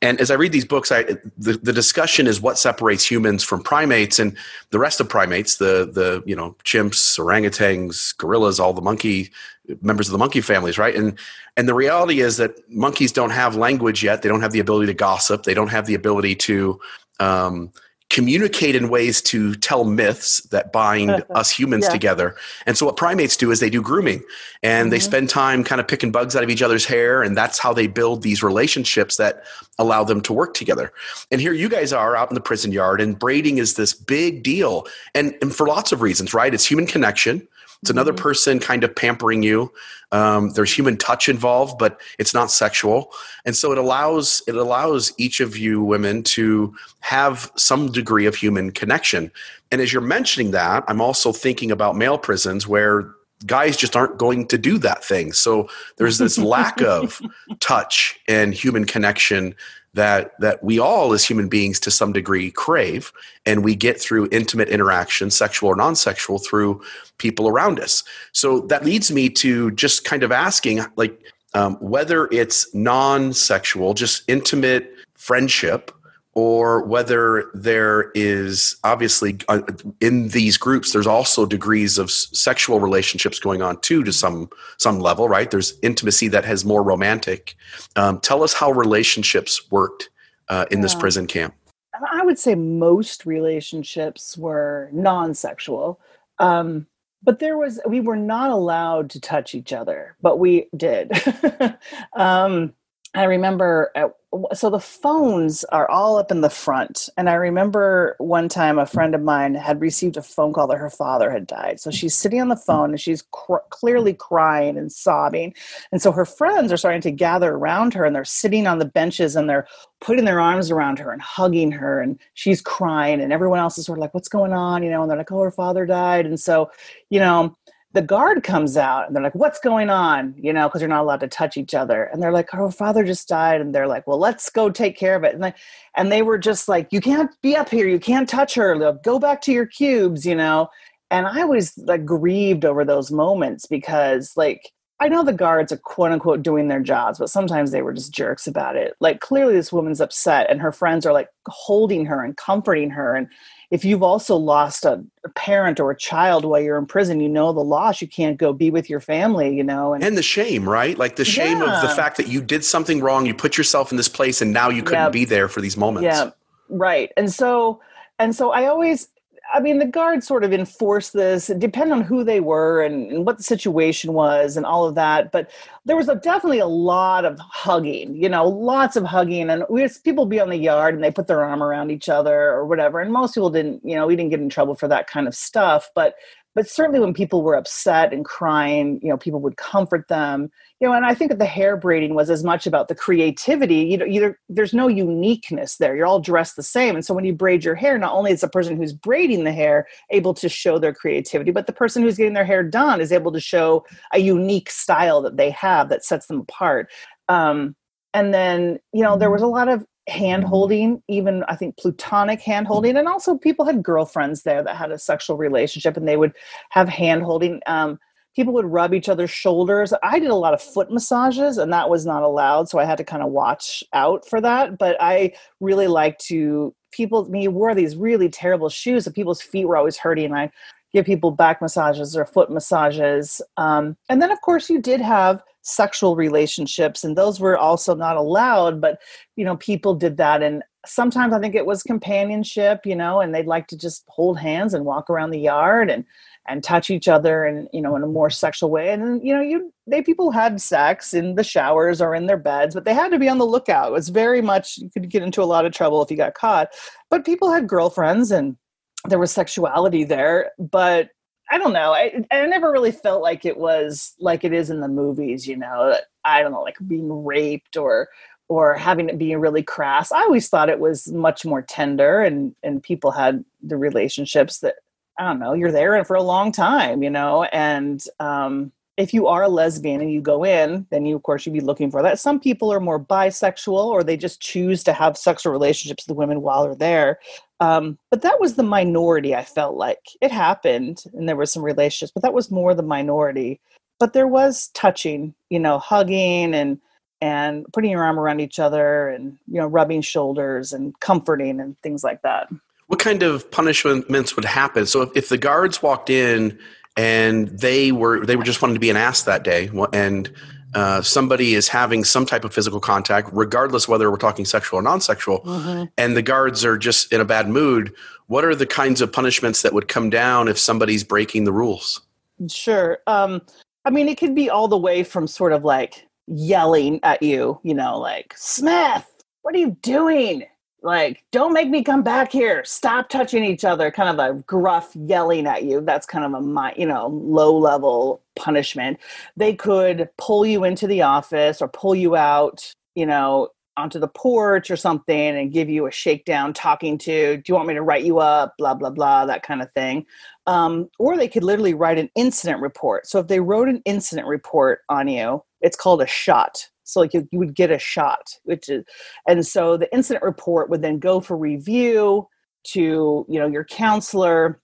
And as I read these books, I the, the discussion is what separates humans from primates and the rest of primates, the the you know chimps, orangutans, gorillas, all the monkey members of the monkey families, right? And and the reality is that monkeys don't have language yet. They don't have the ability to gossip. They don't have the ability to um, communicate in ways to tell myths that bind [LAUGHS] us humans yeah. together. And so what primates do is they do grooming and mm-hmm. they spend time kind of picking bugs out of each other's hair and that's how they build these relationships that allow them to work together. And here you guys are out in the prison yard and braiding is this big deal and, and for lots of reasons, right? It's human connection. It's another mm-hmm. person kind of pampering you. Um, there's human touch involved, but it's not sexual, and so it allows it allows each of you women to have some degree of human connection. And as you're mentioning that, I'm also thinking about male prisons where guys just aren't going to do that thing. So there's this lack of [LAUGHS] touch and human connection that that we all as human beings to some degree crave and we get through intimate interaction sexual or non-sexual through people around us. So that leads me to just kind of asking like um, whether it's non-sexual just intimate friendship or whether there is obviously uh, in these groups there's also degrees of sexual relationships going on too to some some level right? There's intimacy that has more romantic. Um, tell us how relationships worked uh, in yeah. this prison camp. I would say most relationships were non-sexual um, but there was we were not allowed to touch each other but we did. [LAUGHS] Um, I remember, uh, at, so the phones are all up in the front. And I remember one time a friend of mine had received a phone call that her father had died. So she's sitting on the phone and she's cr- clearly crying and sobbing. And so her friends are starting to gather around her and they're sitting on the benches and they're putting their arms around her and hugging her. And she's crying. And everyone else is sort of like, what's going on? You know, and they're like, oh, her father died. And so, you know, the guard comes out and they're like, What's going on? You know, because you're not allowed to touch each other. And they're like, Oh, father just died. And they're like, Well, let's go take care of it. And they, and they were just like, You can't be up here. You can't touch her. Go back to your cubes, you know. And I was like grieved over those moments because, like, I know the guards are quote unquote doing their jobs, but sometimes they were just jerks about it. Like, clearly, this woman's upset, and her friends are like holding her and comforting her. And if you've also lost a, a, parent or a child while you're in prison, you know the loss. You can't go be with your family, you know. And, and the shame, right? Like the shame yeah. of the fact that you did something wrong, you put yourself in this place, and now you couldn't be there for these moments. Yeah, right. And so, and so I always, I mean, the guards sort of enforced this, depending on who they were and, and, what the situation was and all of that. But there was a, definitely a lot of hugging, you know, lots of hugging. And we had people be on the yard and they put their arm around each other or whatever. And most people didn't, you know, we didn't get in trouble for that kind of stuff. But but certainly when people were upset and crying you know people would comfort them. You know and i think that the hair braiding was as much about the creativity. You know either there's no uniqueness there. You're all dressed the same. And so when you braid your hair not only is the person who's braiding the hair able to show their creativity but the person who's getting their hair done is able to show a unique style that they have that sets them apart. Um, and then you know there was a lot of hand holding, even I think plutonic hand holding, and also people had girlfriends there that had a sexual relationship and they would have hand holding. Um, people would rub each other's shoulders. I did a lot of foot massages and that was not allowed, so I had to kind of watch out for that. But I really like to people me wore these really terrible shoes and people's feet were always hurting and I give people back massages or foot massages. Um, and then of course you did have sexual relationships and those were also not allowed but you know people did that and sometimes i think it was companionship you know and they'd like to just hold hands and walk around the yard and and touch each other and you know in a more sexual way and you know you they people had sex in the showers or in their beds but they had to be on the lookout. It was very much you could get into a lot of trouble if you got caught but people had girlfriends and there was sexuality there but I don't know. I, I never really felt like it was like it is in the movies, you know. I don't know, like being raped or or having it be really crass. I always thought it was much more tender and and people had the relationships that I don't know, you're there for a long time, you know, and um if you are a lesbian and you go in, then you of course you'd be looking for that. Some people are more bisexual or they just choose to have sexual relationships with women while they're there. Um, but that was the minority, I felt like. It happened and there was some relationships, but that was more the minority. but there was touching, you know, hugging and and putting your arm around each other and you know rubbing shoulders and comforting and things like that what kind of punishments would happen so if, if the guards walked in and they were they were just wanting to be an ass that day and uh, somebody is having some type of physical contact regardless whether we're talking sexual or non-sexual mm-hmm. and the guards are just in a bad mood what are the kinds of punishments that would come down if somebody's breaking the rules sure um, i mean it could be all the way from sort of like yelling at you, you know, like, Smith, what are you doing? Like, don't make me come back here. Stop touching each other. Kind of a gruff yelling at you. That's kind of a, you know, low level punishment. They could pull you into the office or pull you out, you know, onto the porch or something and give you a shakedown talking to, do you want me to write you up? Blah, blah, blah, that kind of thing. Um, or they could literally write an incident report. So if they wrote an incident report on you, it's called a shot. So like you, you would get a shot, which is, and so the incident report would then go for review to, you know, your counselor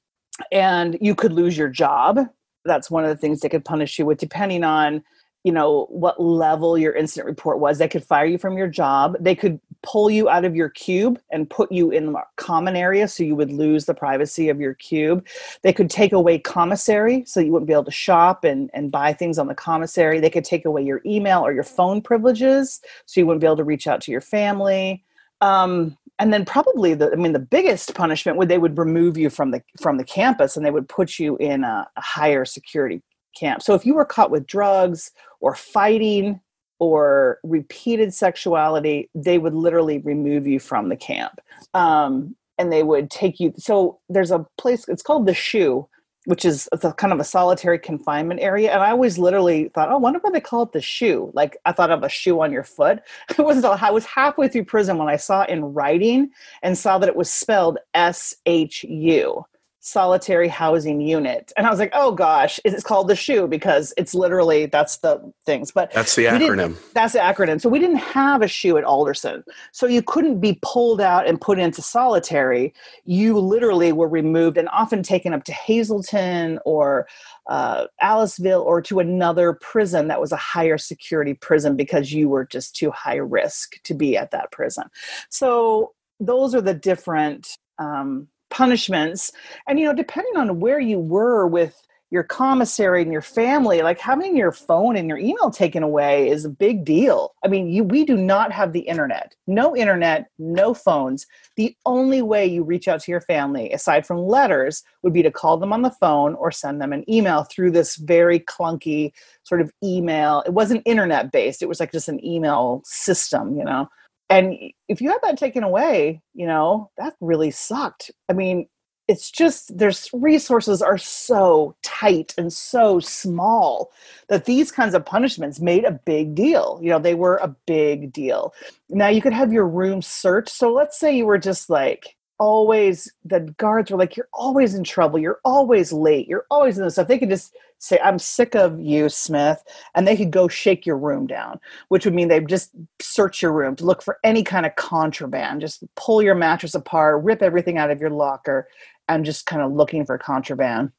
and you could lose your job. That's one of the things they could punish you with depending on you know what level your incident report was. They could fire you from your job. They could pull you out of your cube and put you in the common area so you would lose the privacy of your cube. They could take away commissary so you wouldn't be able to shop and, and buy things on the commissary. They could take away your email or your phone privileges so you wouldn't be able to reach out to your family. Um, and then probably the i mean the biggest punishment would they would remove you from the from the campus and they would put you in a, a higher security camp. So if you were caught with drugs or fighting or repeated sexuality, they would literally remove you from the camp. Um, and they would take you. So there's a place, it's called the Shoe, which is a, kind of a solitary confinement area. And I always literally thought, oh, I wonder why they call it the shoe. Like I thought of a shoe on your foot. [LAUGHS] It was I was halfway through prison when I saw in writing and saw that it was spelled S H U solitary housing unit. And i was like oh gosh it's called the shoe? Because it's literally that's the things but that's the acronym. that's the acronym. So we didn't have a shoe at alderson. So you couldn't be pulled out and put into solitary. You literally were removed and often taken up to hazelton or uh, aliceville or to another prison that was a higher security prison because you were just too high risk to be at that prison. So those are the different um, punishments. And you know depending on where you were with your commissary and your family like having your phone and your email taken away is a big deal. I mean you we do not have the internet. No internet no phones. The only way you reach out to your family aside from letters would be to call them on the phone or send them an email through this very clunky sort of email. It wasn't internet based it was like just an email system you know and if you had that taken away you know that really sucked. I mean it's just there's resources are so tight and so small that these kinds of punishments made a big deal. You know they were a big deal. Now you could have your room searched. So let's say you were just like always the guards were like you're always in trouble. You're always late. You're always in this stuff. They could just say i'm sick of you smith and they could go shake your room down which would mean they'd just search your room to look for any kind of contraband just pull your mattress apart rip everything out of your locker and just kind of looking for contraband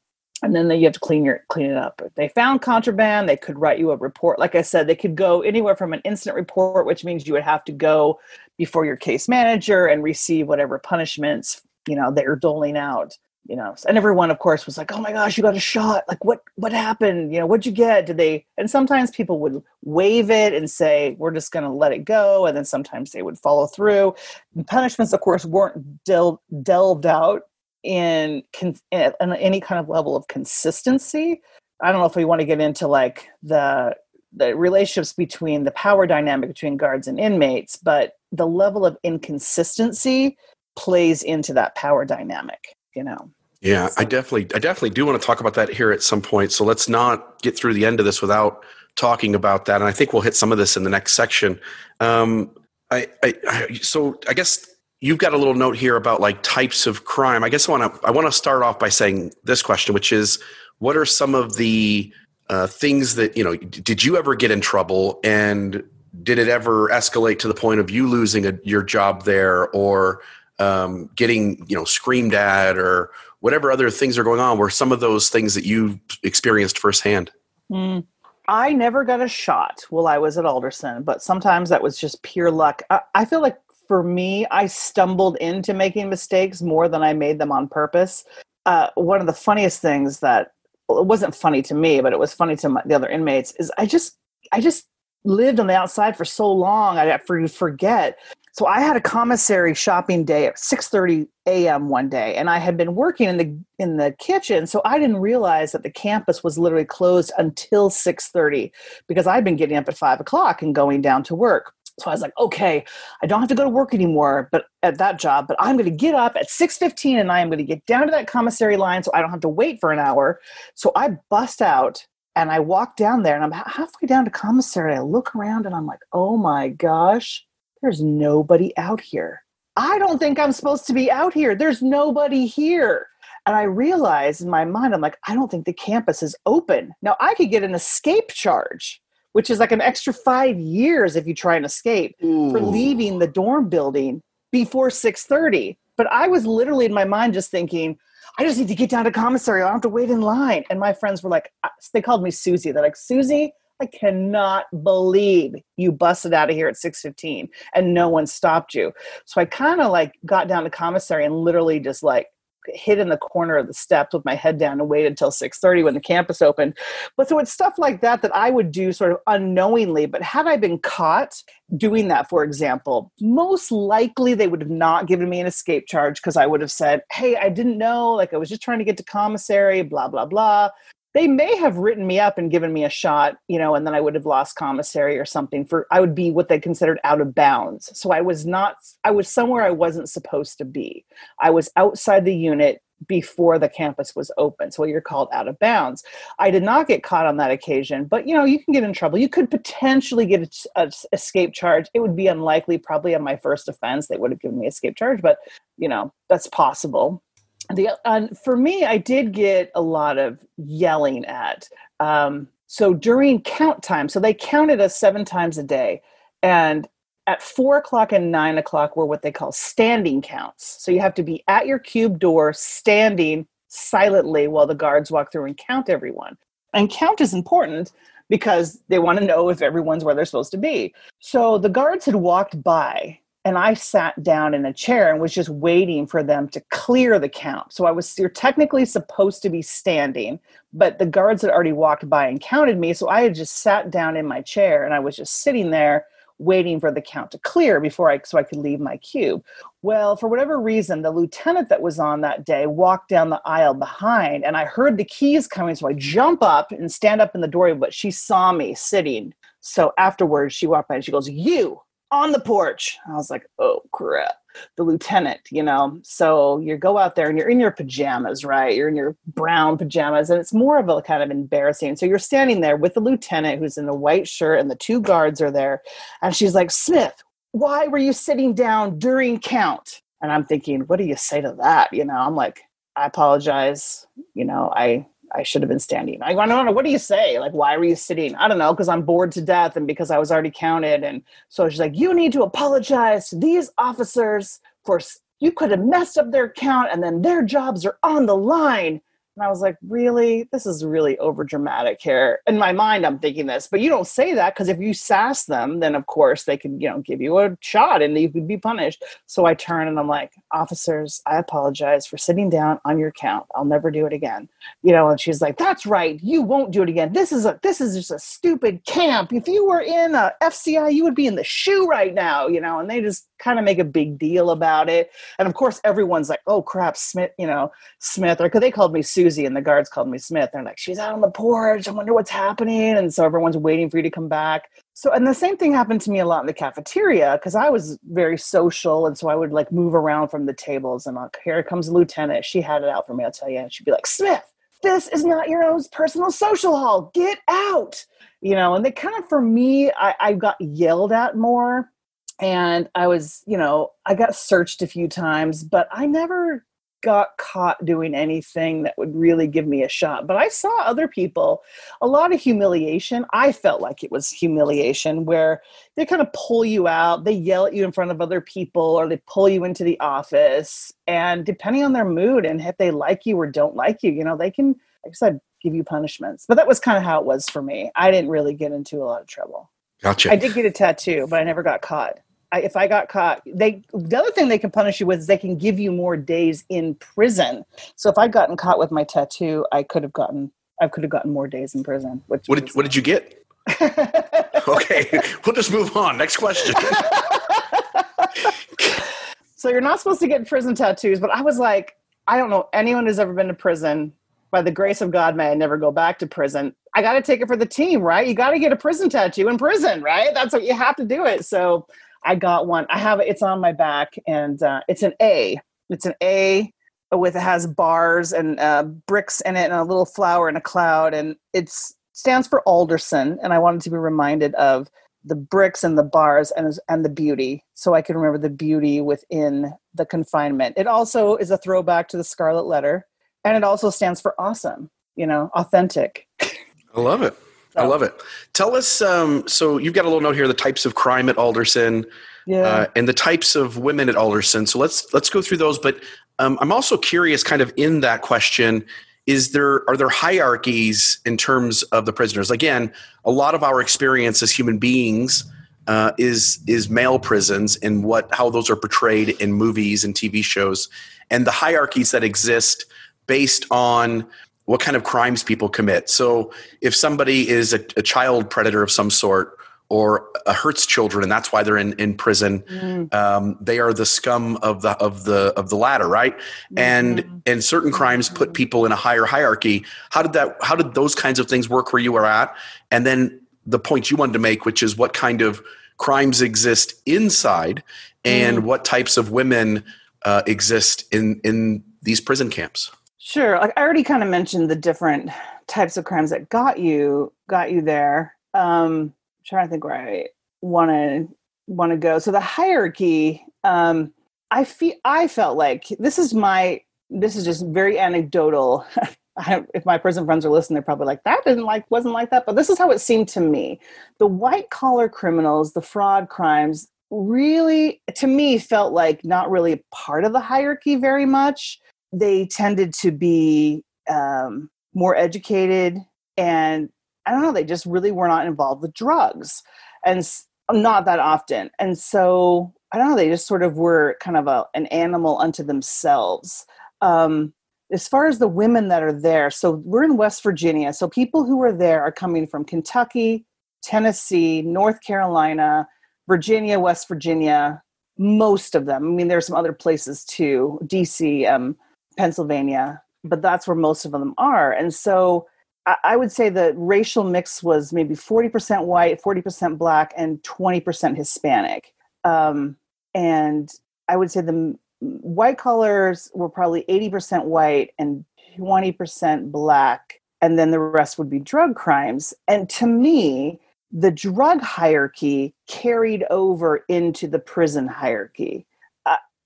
and then they, you have to clean your clean it up. If they found contraband, they could write you a report. Like I said, they could go anywhere from an incident report, which means you would have to go before your case manager and receive whatever punishments you know they're doling out. You know, and everyone, of course, was like, "Oh my gosh, you got a shot! Like, what what happened? You know, what'd you get? Did they?" And sometimes people would waive it and say, "We're just going to let it go," and then sometimes they would follow through. And punishments, of course, weren't del- delved out in, con- in any kind of level of consistency. I don't know if we want to get into like the the relationships between the power dynamic between guards and inmates, but the level of inconsistency plays into that power dynamic, you know. Yeah. I definitely I definitely do want to talk about that here at some point. So let's not get through the end of this without talking about that. And I think we'll hit some of this in the next section. Um, I, I, I so I guess you've got a little note here about like types of crime. I guess I want to I want to start off by saying this question, which is, what are some of the uh, things that you know? Did you ever get in trouble, and did it ever escalate to the point of you losing a, your job there, or um, getting you know screamed at, or whatever other things are going on? Were some of those things that you experienced firsthand? Mm. I never got a shot while I was at Alderson, but sometimes that was just pure luck. I, I feel like for me, I stumbled into making mistakes more than I made them on purpose. Uh, one of the funniest things that it wasn't funny to me, but it was funny to my, the other inmates is I just I just lived on the outside for so long I for, forget. So I had a commissary shopping day at 6:30 a.m. one day, and I had been working in the in the kitchen, so I didn't realize that the campus was literally closed until 6:30 because I'd been getting up at five o'clock and going down to work. So I was like, okay, I don't have to go to work anymore, but at that job, but I'm going to get up at 6:15 and I am going to get down to that commissary line so I don't have to wait for an hour. So I bust out and I walk down there and I'm halfway down to commissary. I look around and I'm like, oh my gosh, there's nobody out here. I don't think I'm supposed to be out here. There's nobody here. And I realized in my mind, I'm like, I don't think the campus is open. Now I could get an escape charge, which is like an extra five years if you try and escape Ooh. for leaving the dorm building before 6:30. But I was literally in my mind just thinking, I just need to get down to commissary. I don't have to wait in line. And my friends were like, uh, they called me Susie. They're like, Susie, I cannot believe you busted out of here at 6:15 and no one stopped you. So I kind of like got down to commissary and literally just like hid in the corner of the steps with my head down and waited until 6:30 when the campus opened. But so it's stuff like that that I would do sort of unknowingly, but had I been caught doing that for example, most likely they would have not given me an escape charge because I would have said, "Hey, I didn't know, like I was just trying to get to commissary, blah blah blah." They may have written me up and given me a shot, you know, and then I would have lost commissary or something for I would be what they considered out of bounds. So I was not I was somewhere I wasn't supposed to be. I was outside the unit before the campus was open. So you're called out of bounds. I did not get caught on that occasion, but you know, you can get in trouble. You could potentially get an escape charge. It would be unlikely, probably on my first offense, they would have given me escape charge, but you know, that's possible the for me i did get a lot of yelling at um, so during count time so they counted us seven times a day and at four o'clock and nine o'clock were what they call standing counts. So you have to be at your cube door standing silently while the guards walk through and count everyone. And count is important because they want to know if everyone's where they're supposed to be. So the guards had walked by and I sat down in a chair and was just waiting for them to clear the count. So I was you're technically supposed to be standing, but the guards had already walked by and counted me. So I had just sat down in my chair and I was just sitting there waiting for the count to clear before I so I could leave my cube. Well, for whatever reason, the lieutenant that was on that day walked down the aisle behind and I heard the keys coming. So I jump up and stand up in the doorway, but she saw me sitting. So afterwards she walked by and she goes, You on the porch. I was like, oh crap. The lieutenant, you know. So you go out there and you're in your pajamas, right? You're in your brown pajamas, and it's more of a kind of embarrassing. So you're standing there with the lieutenant who's in the white shirt, and the two guards are there. And she's like, Smith, why were you sitting down during count? And I'm thinking, what do you say to that? You know, I'm like, I apologize. You know, I I should have been standing. I, I don't know. What do you say? Like, why were you sitting? I don't know, because I'm bored to death and because I was already counted. And so she's like, you need to apologize to these officers for you could have messed up their count and then their jobs are on the line. And I was like, really? This is really over dramatic here. In my mind, I'm thinking this, but you don't say that because if you sass them, then of course they can, you know, give you a shot and you could be punished. So I turn and I'm like, officers, I apologize for sitting down on your count. I'll never do it again. You know, and she's like, that's right. You won't do it again. This is a this is just a stupid camp. If you were in a FCI, you would be in the shoe right now, you know, and they just kind of make a big deal about it. And of course, everyone's like, oh crap, Smith, you know, Smith, or because they called me Susie and the guards called me Smith. They're like, she's out on the porch. I wonder what's happening. And so everyone's waiting for you to come back. So, and the same thing happened to me a lot in the cafeteria because I was very social. And so I would like move around from the tables and like, here comes the lieutenant. She had it out for me, I'll tell you. And she'd be like, Smith, this is not your own personal social hall. Get out. You know, and they kind of, for me, I, I got yelled at more and I was, you know, I got searched a few times, but I never got caught doing anything that would really give me a shot. But I saw other people, a lot of humiliation. I felt like it was humiliation where they kind of pull you out, they yell at you in front of other people, or they pull you into the office. And depending on their mood and if they like you or don't like you, you know, they can, like I said, give you punishments. But that was kind of how it was for me. I didn't really get into a lot of trouble. Gotcha. I did get a tattoo, but I never got caught. I, if I got caught, they the other thing they can punish you with is they can give you more days in prison. So if I'd gotten caught with my tattoo, I could have gotten I could have gotten more days in prison. Which what did, what did you get? [LAUGHS] okay, [LAUGHS] we'll just move on. Next question. so you're not supposed to get prison tattoos, but I was like, I don't know anyone who's ever been to prison. By the grace of God, may I never go back to prison. I got to take it for the team, right? You got to get a prison tattoo in prison, right? That's what you have to do it. So I got one. I have it. It's on my back, and uh, it's an A. It's an A with it has bars and uh, bricks in it, and a little flower and a cloud, and it stands for Alderson. And I wanted to be reminded of the bricks and the bars and and the beauty, so I can remember the beauty within the confinement. It also is a throwback to the Scarlet Letter, and it also stands for awesome. You know, authentic. I love it. So. I love it. Tell us. Um, so you've got a little note here: the types of crime at Alderson, yeah, uh, and the types of women at Alderson. So let's let's go through those. But um, I'm also curious, kind of in that question, is there are there hierarchies in terms of the prisoners? Again, a lot of our experience as human beings uh, is is male prisons and what how those are portrayed in movies and TV shows, and the hierarchies that exist based on what kind of crimes people commit. So if somebody is a, a child predator of some sort or uh, hurts children and that's why they're in, in prison mm. um, they are the scum of the of the of the ladder right mm-hmm. and and certain crimes put people in a higher hierarchy how did that how did those kinds of things work where you were at and then the point you wanted to make which is what kind of crimes exist inside and mm. what types of women uh, exist in in these prison camps Sure. Like I already kind of mentioned the different types of crimes that got you got you there. Um, I'm trying to think where I want to want to go. So the hierarchy. Um, I feel I felt like this is my this is just very anecdotal. [LAUGHS] I, if my prison friends are listening, they're probably like, "That didn't like wasn't like that." But this is how it seemed to me. The white collar criminals, the fraud crimes, really to me felt like not really part of the hierarchy very much they tended to be um, more educated and I don't know, they just really were not involved with drugs and not that often. And so I don't know, they just sort of were kind of a, an animal unto themselves. Um, as far as the women that are there, so we're in West Virginia. So people who are there are coming from Kentucky, Tennessee, North Carolina, Virginia, West Virginia, most of them. I mean, there's some other places too, DC, um, Pennsylvania, but that's where most of them are. And so I, would say the racial mix was maybe 40% white, 40% black, and 20% Hispanic. Um, and I would say the white collars were probably 80% white and 20% black, and then the rest would be drug crimes. And to me, the drug hierarchy carried over into the prison hierarchy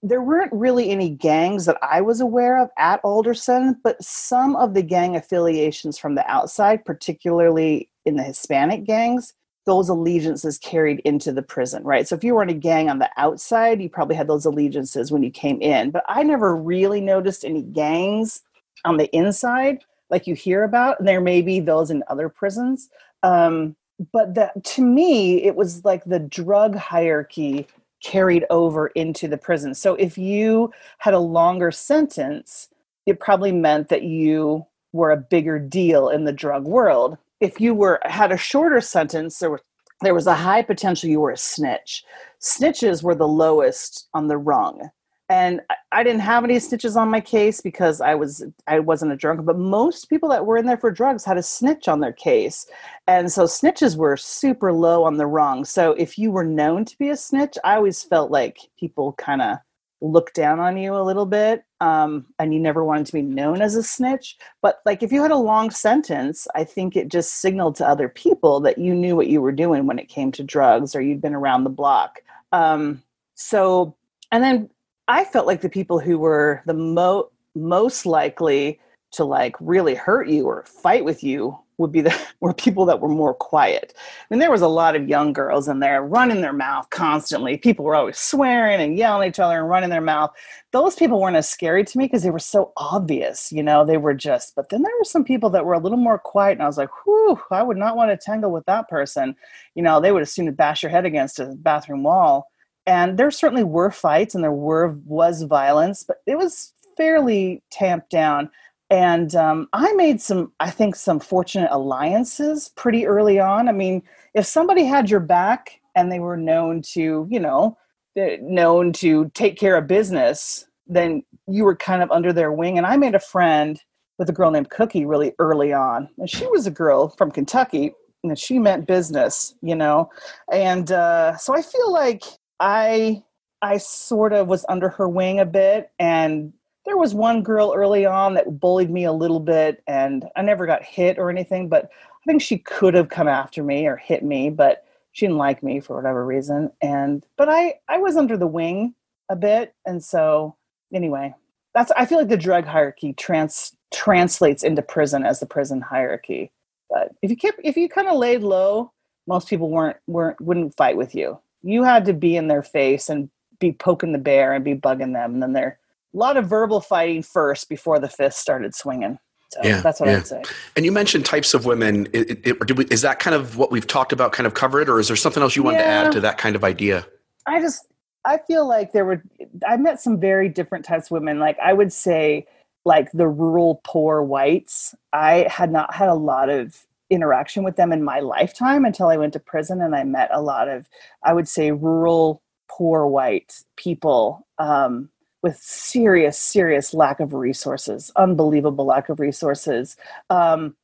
there weren't really any gangs that I was aware of at Alderson, but some of the gang affiliations from the outside, particularly in the Hispanic gangs, those allegiances carried into the prison, right? So if you were in a gang on the outside, you probably had those allegiances when you came in. But I never really noticed any gangs on the inside like you hear about. And there may be those in other prisons. Um, but that to me, it was like the drug hierarchy carried over into the prison. So if you had a longer sentence, it probably meant that you were a bigger deal in the drug world. If you were had a shorter sentence, there was there was a high potential you were a snitch. Snitches were the lowest on the rung and I didn't have any snitches on my case because I was I wasn't a drunk. But most people that were in there for drugs had a snitch on their case, and so snitches were super low on the rung. So if you were known to be a snitch, I always felt like people kind of looked down on you a little bit, um, and you never wanted to be known as a snitch. But like if you had a long sentence, I think it just signaled to other people that you knew what you were doing when it came to drugs, or you'd been around the block. Um, so and then I felt like the people who were the mo- most likely to like really hurt you or fight with you would be the [LAUGHS] were people that were more quiet. I mean, there was a lot of young girls in there running their mouth constantly. People were always swearing and yelling at each other and running their mouth. Those people weren't as scary to me because they were so obvious, you know, they were just, but then there were some people that were a little more quiet and I was like, whew, I would not want to tangle with that person. You know, they would as soon as bash your head against a bathroom wall. And there certainly were fights and there were was violence, but it was fairly tamped down. And um, i made some i think some fortunate alliances pretty early on. I mean if somebody had your back and they were known to you know eh, known to take care of business then you were kind of under their wing. And i made a friend with a girl named cookie really early on. And she was a girl from kentucky and she meant business you know? And uh, so i feel like i i sort of was under her wing a bit and there was one girl early on that bullied me a little bit and i never got hit or anything but i think she could have come after me or hit me but she didn't like me for whatever reason and but i i was under the wing a bit and so anyway that's i feel like the drug hierarchy trans translates into prison as the prison hierarchy but if you kept if you kind of laid low most people weren't weren't wouldn't fight with you you had to be in their face and be poking the bear and be bugging them and then they're a lot of verbal fighting first before the fist started swinging. So yeah, that's what yeah. I'd say. And you mentioned types of women. It, it, we, is that kind of what we've talked about, kind of cover it, or is there something else you wanted yeah. to add to that kind of idea? I just, I feel like there were, I met some very different types of women. Like I would say, like the rural poor whites, I had not had a lot of interaction with them in my lifetime until I went to prison and I met a lot of, I would say, rural poor white people. Um, with serious, serious lack of resources, unbelievable lack of resources. Um,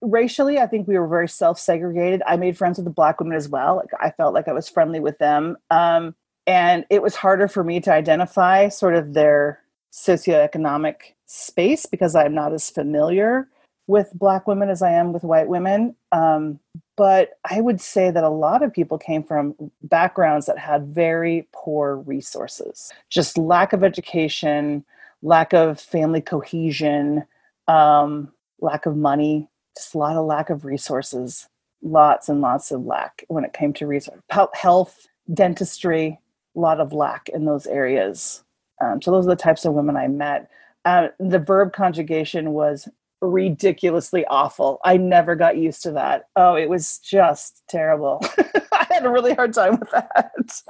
racially, I think we were very self segregated. I made friends with the black women as well. Like, I felt like I was friendly with them. Um, and it was harder for me to identify sort of their socioeconomic space because I'm not as familiar with black women as I am with white women. Um, but I would say that a lot of people came from backgrounds that had very poor resources, just lack of education, lack of family cohesion, um, lack of money, just a lot of lack of resources, lots and lots of lack when it came to resource, health, dentistry, a lot of lack in those areas. Um, so those are the types of women I met. Uh, the verb conjugation was ridiculously awful. I never got used to that. Oh, it was just terrible. [LAUGHS] I had a really hard time with that.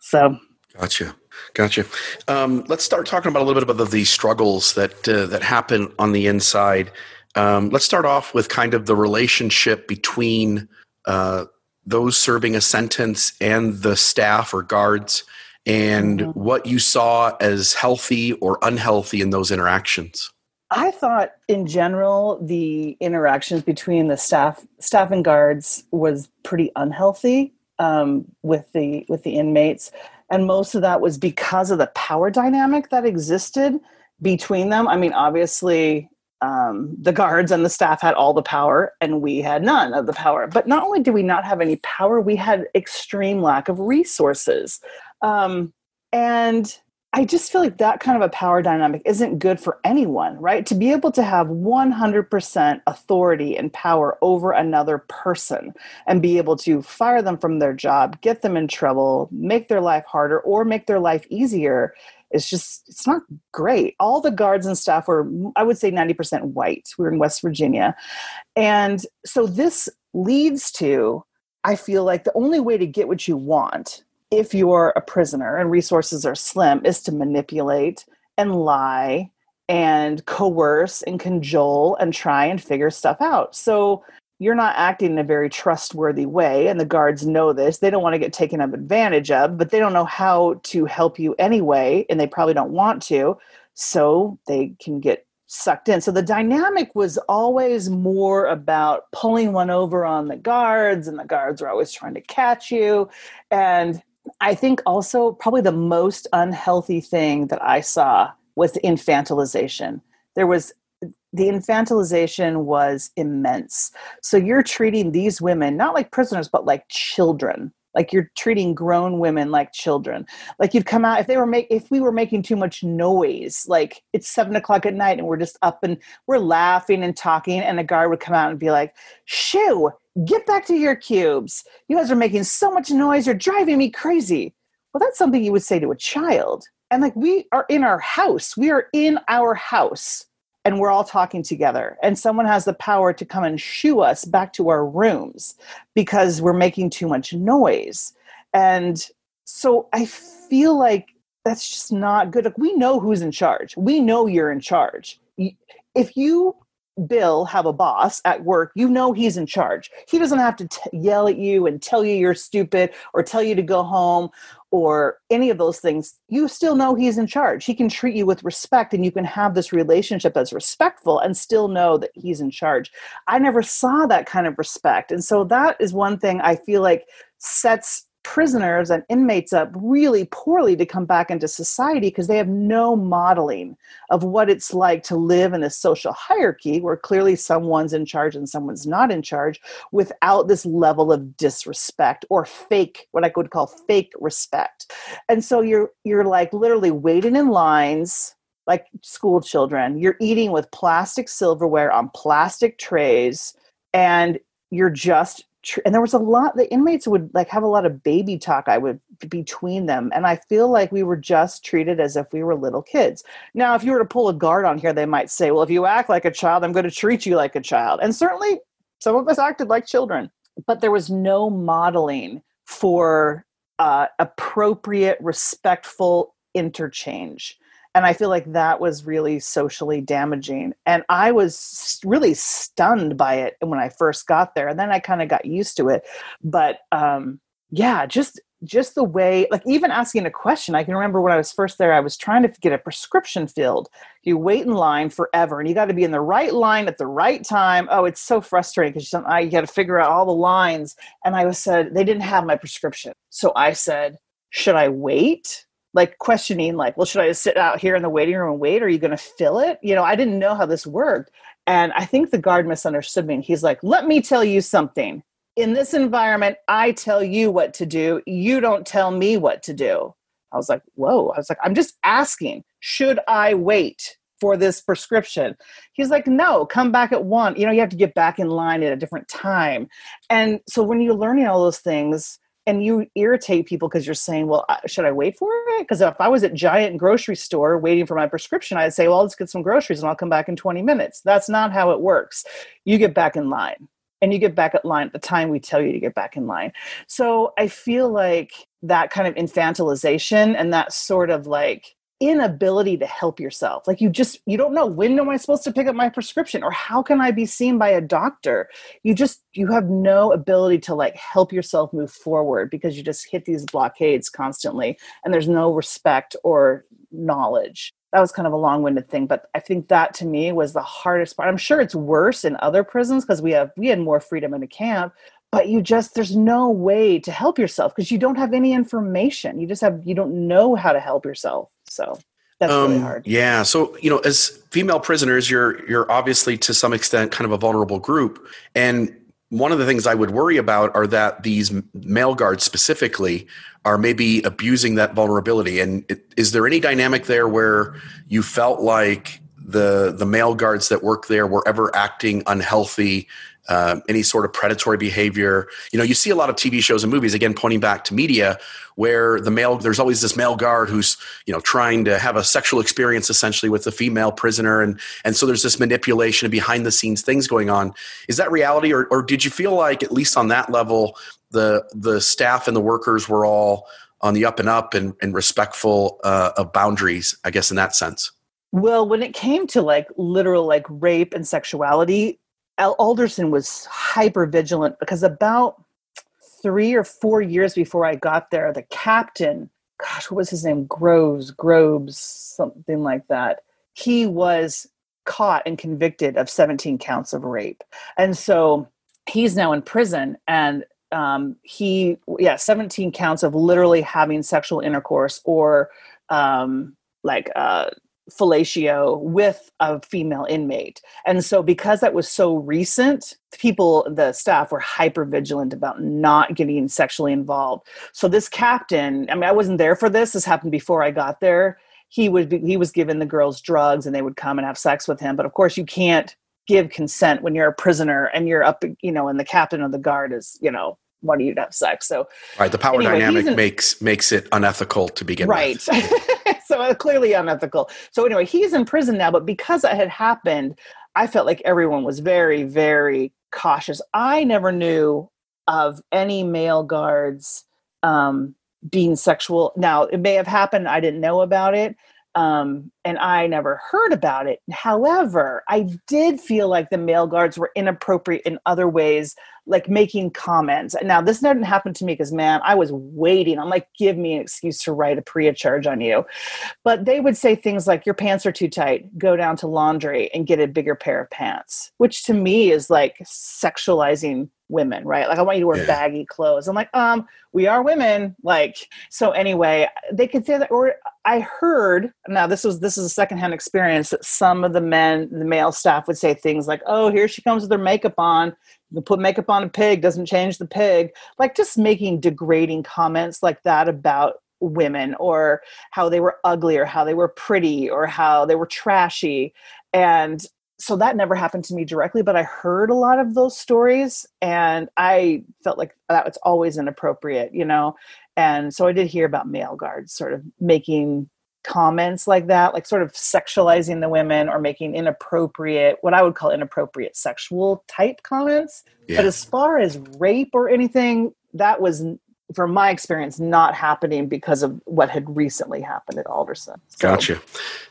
So, gotcha, gotcha. Um, let's start talking about a little bit about the, the struggles that uh, that happen on the inside. Um, let's start off with kind of the relationship between uh, those serving a sentence and the staff or guards, and mm-hmm. what you saw as healthy or unhealthy in those interactions. I thought in general the interactions between the staff staff and guards was pretty unhealthy um, with the with the inmates, and most of that was because of the power dynamic that existed between them. I mean, obviously. Um, the guards and the staff had all the power and we had none of the power but not only did we not have any power we had extreme lack of resources um, and I just feel like that kind of a power dynamic isn't good for anyone, right? To be able to have 100% authority and power over another person and be able to fire them from their job, get them in trouble, make their life harder, or make their life easier is just, it's not great. All the guards and staff were, I would say, 90% white. We were in West Virginia. And so this leads to, I feel like the only way to get what you want if you're a prisoner and resources are slim, is to manipulate and lie and coerce and cajole and try and figure stuff out. So you're not acting in a very trustworthy way, and the guards know this. They don't want to get taken advantage of, but they don't know how to help you anyway, and they probably don't want to. So they can get sucked in. So the dynamic was always more about pulling one over on the guards, and the guards were always trying to catch you. And I think also probably the most unhealthy thing that I saw was the infantilization. There was the infantilization was immense. So you're treating these women not like prisoners, but like children. Like you're treating grown women like children. Like you'd come out if they were make if we were making too much noise like it's seven o'clock at night and we're just up and we're laughing and talking and a guard would come out and be like shoo get back to your cubes. You guys are making so much noise. You're driving me crazy. Well that's something you would say to a child. And like we are in our house. We are in our house and we're all talking together. And someone has the power to come and shoo us back to our rooms because we're making too much noise. And so i feel like that's just not good. Like, we know who's in charge. We know you're in charge. If you bill have a boss at work you know he's in charge. He doesn't have to t- yell at you and tell you you're stupid or tell you to go home or any of those things, you still know he's in charge. He can treat you with respect and you can have this relationship that's respectful and still know that he's in charge. I never saw that kind of respect. And so that is one thing I feel like sets prisoners and inmates up really poorly to come back into society because they have no modeling of what it's like to live in a social hierarchy where clearly someone's in charge and someone's not in charge without this level of disrespect or fake what I would call fake respect. And so you're you're like literally waiting in lines like school children. You're eating with plastic silverware on plastic trays and you're just and there was a lot the inmates would like have a lot of baby talk i would between them and i feel like we were just treated as if we were little kids. Now if you were to pull a guard on here they might say well if you act like a child i'm going to treat you like a child and certainly some of us acted like children. But there was no modeling for uh, appropriate respectful interchange and i feel like that was really socially damaging. And i was really stunned by it when i first got there. And then i kind of got used to it. But um yeah just just the way like even asking a question i can remember when i was first there i was trying to get a prescription filled. You wait in line forever and you got to be in the right line at the right time. Oh it's so frustrating because you, you got to figure out all the lines. And i was said they didn't have my prescription. So i said should i wait like questioning like well should i just sit out here in the waiting room and wait? Are you going to fill it? You know i didn't know how this worked. And i think the guard misunderstood me. And he's like let me tell you something. In this environment i tell you what to do. You don't tell me what to do. I was like whoa. I was like i'm just asking. Should i wait for this prescription? He's like no come back at one. You know you have to get back in line at a different time. And so when you're learning all those things and you irritate people because you're saying, well, should I wait for it? Because if I was at Giant grocery store waiting for my prescription, I'd say, well, let's get some groceries and I'll come back in 20 minutes. That's not how it works. You get back in line and you get back at line at the time we tell you to get back in line. So I feel like that kind of infantilization and that sort of like inability to help yourself. Like you just you don't know when am i supposed to pick up my prescription? Or how can i be seen by a doctor? You just you have no ability to like help yourself move forward because you just hit these blockades constantly and there's no respect or knowledge. That was kind of a long-winded thing but i think that to me was the hardest part. I'm sure it's worse in other prisons because we have we had more freedom in a camp but you just there's no way to help yourself because you don't have any information. You just have you don't know how to help yourself so that's um, really hard yeah so you know as female prisoners you're you're obviously to some extent kind of a vulnerable group and one of the things I would worry about are that these male guards specifically are maybe abusing that vulnerability. And is there any dynamic there where you felt like the the male guards that work there were ever acting unhealthy uh, any sort of predatory behavior. You know, you see a lot of TV shows and movies, again, pointing back to media, where the male, there's always this male guard who's, you know, trying to have a sexual experience essentially with the female prisoner. And, and so there's this manipulation and behind the scenes things going on. Is that reality? Or, or did you feel like, at least on that level, the, the staff and the workers were all on the up and up and, and respectful uh, of boundaries, I guess, in that sense? Well, when it came to like literal like rape and sexuality, Alderson was hyper vigilant because about three or four years before I got there, the captain, gosh, what was his name? Groves, Groves, something like that. He was caught and convicted of 17 counts of rape. And so he's now in prison and um, he, yeah, 17 counts of literally having sexual intercourse or um, like uh, fellatio with a female inmate. And so, because that was so recent, people, the staff were hyper vigilant about not getting sexually involved. So, this captain, I mean, I wasn't there for this, this happened before I got there. He would be, he was giving the girls drugs and they would come and have sex with him. But of course, you can't give consent when you're a prisoner and you're up, you know, and the captain of the guard is, you know, wanting you to have sex. So, right, the power anyway, dynamic makes makes it unethical to begin right. with. Right. [LAUGHS] so uh, clearly unethical. So anyway, he's in prison now, but because that had happened, I felt like everyone was very, very cautious. I never knew of any male guards um, being sexual. Now, it may have happened. I didn't know about it. Um, and I never heard about it. However, I did feel like the male guards were inappropriate in other ways, like making comments. Now, this didn't happen to me because, man, I was waiting. I'm like, give me an excuse to write a PREA charge on you. But they would say things like, your pants are too tight, go down to laundry and get a bigger pair of pants, which to me is like sexualizing women, right? Like I want you to wear yeah. baggy clothes. I'm like, um, we are women. Like, so anyway, they could say that or I heard now this was this is a secondhand experience that some of the men, the male staff would say things like, Oh, here she comes with her makeup on. Put makeup on a pig, doesn't change the pig. Like just making degrading comments like that about women or how they were ugly or how they were pretty or how they were trashy. And so that never happened to me directly, but I heard a lot of those stories and I felt like that was always inappropriate, you know? And so I did hear about male guards sort of making comments like that, like sort of sexualizing the women or making inappropriate, what I would call inappropriate sexual type comments. Yeah. But as far as rape or anything, that was from my experience, not happening because of what had recently happened at Alderson. So, gotcha.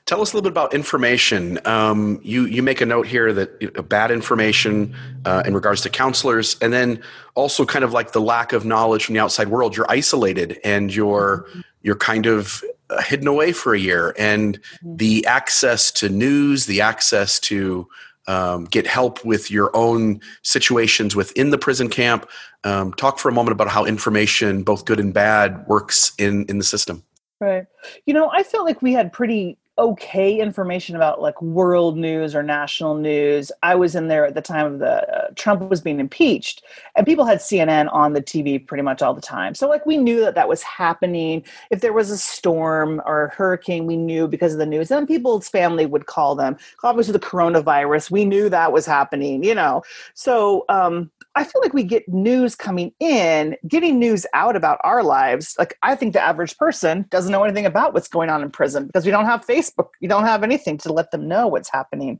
Tell us a little bit about information. Um, you you make a note here that bad information uh, in regards to counselors, and then also kind of like the lack of knowledge from the outside world. You're isolated and you're mm-hmm. you're kind of uh, hidden away for a year, and mm-hmm. the access to news, the access to um, get help with your own situations within the prison camp. Um, talk for a moment about how information, both good and bad, works in in the system. Right. You know, I felt like we had pretty okay information about like world news or national news. I was in there at the time of the uh, Trump was being impeached, and people had CNN on the TV pretty much all the time. So like we knew that that was happening. If there was a storm or a hurricane, we knew because of the news. And people's family would call them. Obviously, the coronavirus, we knew that was happening. You know, so um, I feel like we get news coming in, getting news out about our lives. Like I think the average person doesn't know anything about what's going on in prison because we don't have Facebook, you don't have anything to let them know what's happening.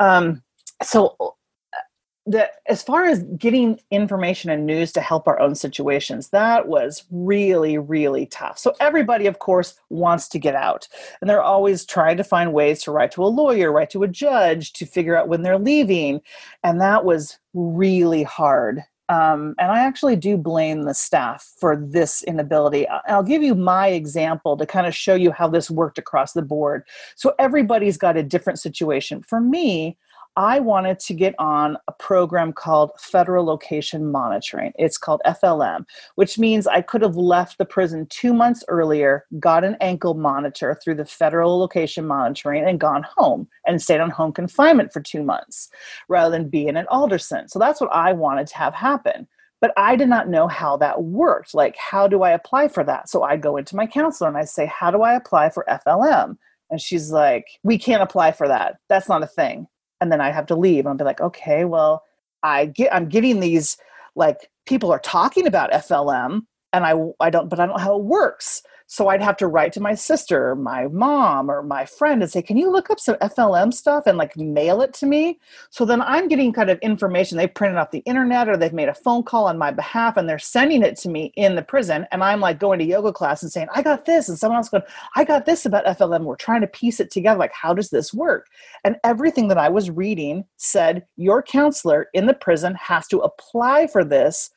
Um, so the as far as getting information and news to help our own situations that was really really tough so everybody of course wants to get out and they're always trying to find ways to write to a lawyer write to a judge to figure out when they're leaving and that was really hard um, and I actually do blame the staff for this inability. I'll give you my example to kind of show you how this worked across the board. So everybody's got a different situation. For me, I wanted to get on a program called Federal Location Monitoring. It's called FLM, which means I could have left the prison two months earlier, got an ankle monitor through the Federal Location Monitoring, and gone home and stayed on home confinement for two months rather than being at Alderson. So that's what I wanted to have happen. But I did not know how that worked. Like, how do I apply for that? So I go into my counselor and I say, How do I apply for FLM? And she's like, We can't apply for that. That's not a thing and then I have to leave. I'll be like, okay, well, I get I'm getting these like people are talking about FLM and I I don't but I don't know how it works. So I'd have to write to my sister, my mom, or my friend and say, Can you look up some FLM stuff and like mail it to me? So then I'm getting kind of information. They printed off the internet or they've made a phone call on my behalf and they're sending it to me in the prison. And I'm like going to yoga class and saying, I got this. And someone else going, I got this about FLM. We're trying to piece it together. Like, how does this work? And everything that I was reading said, Your counselor in the prison has to apply for this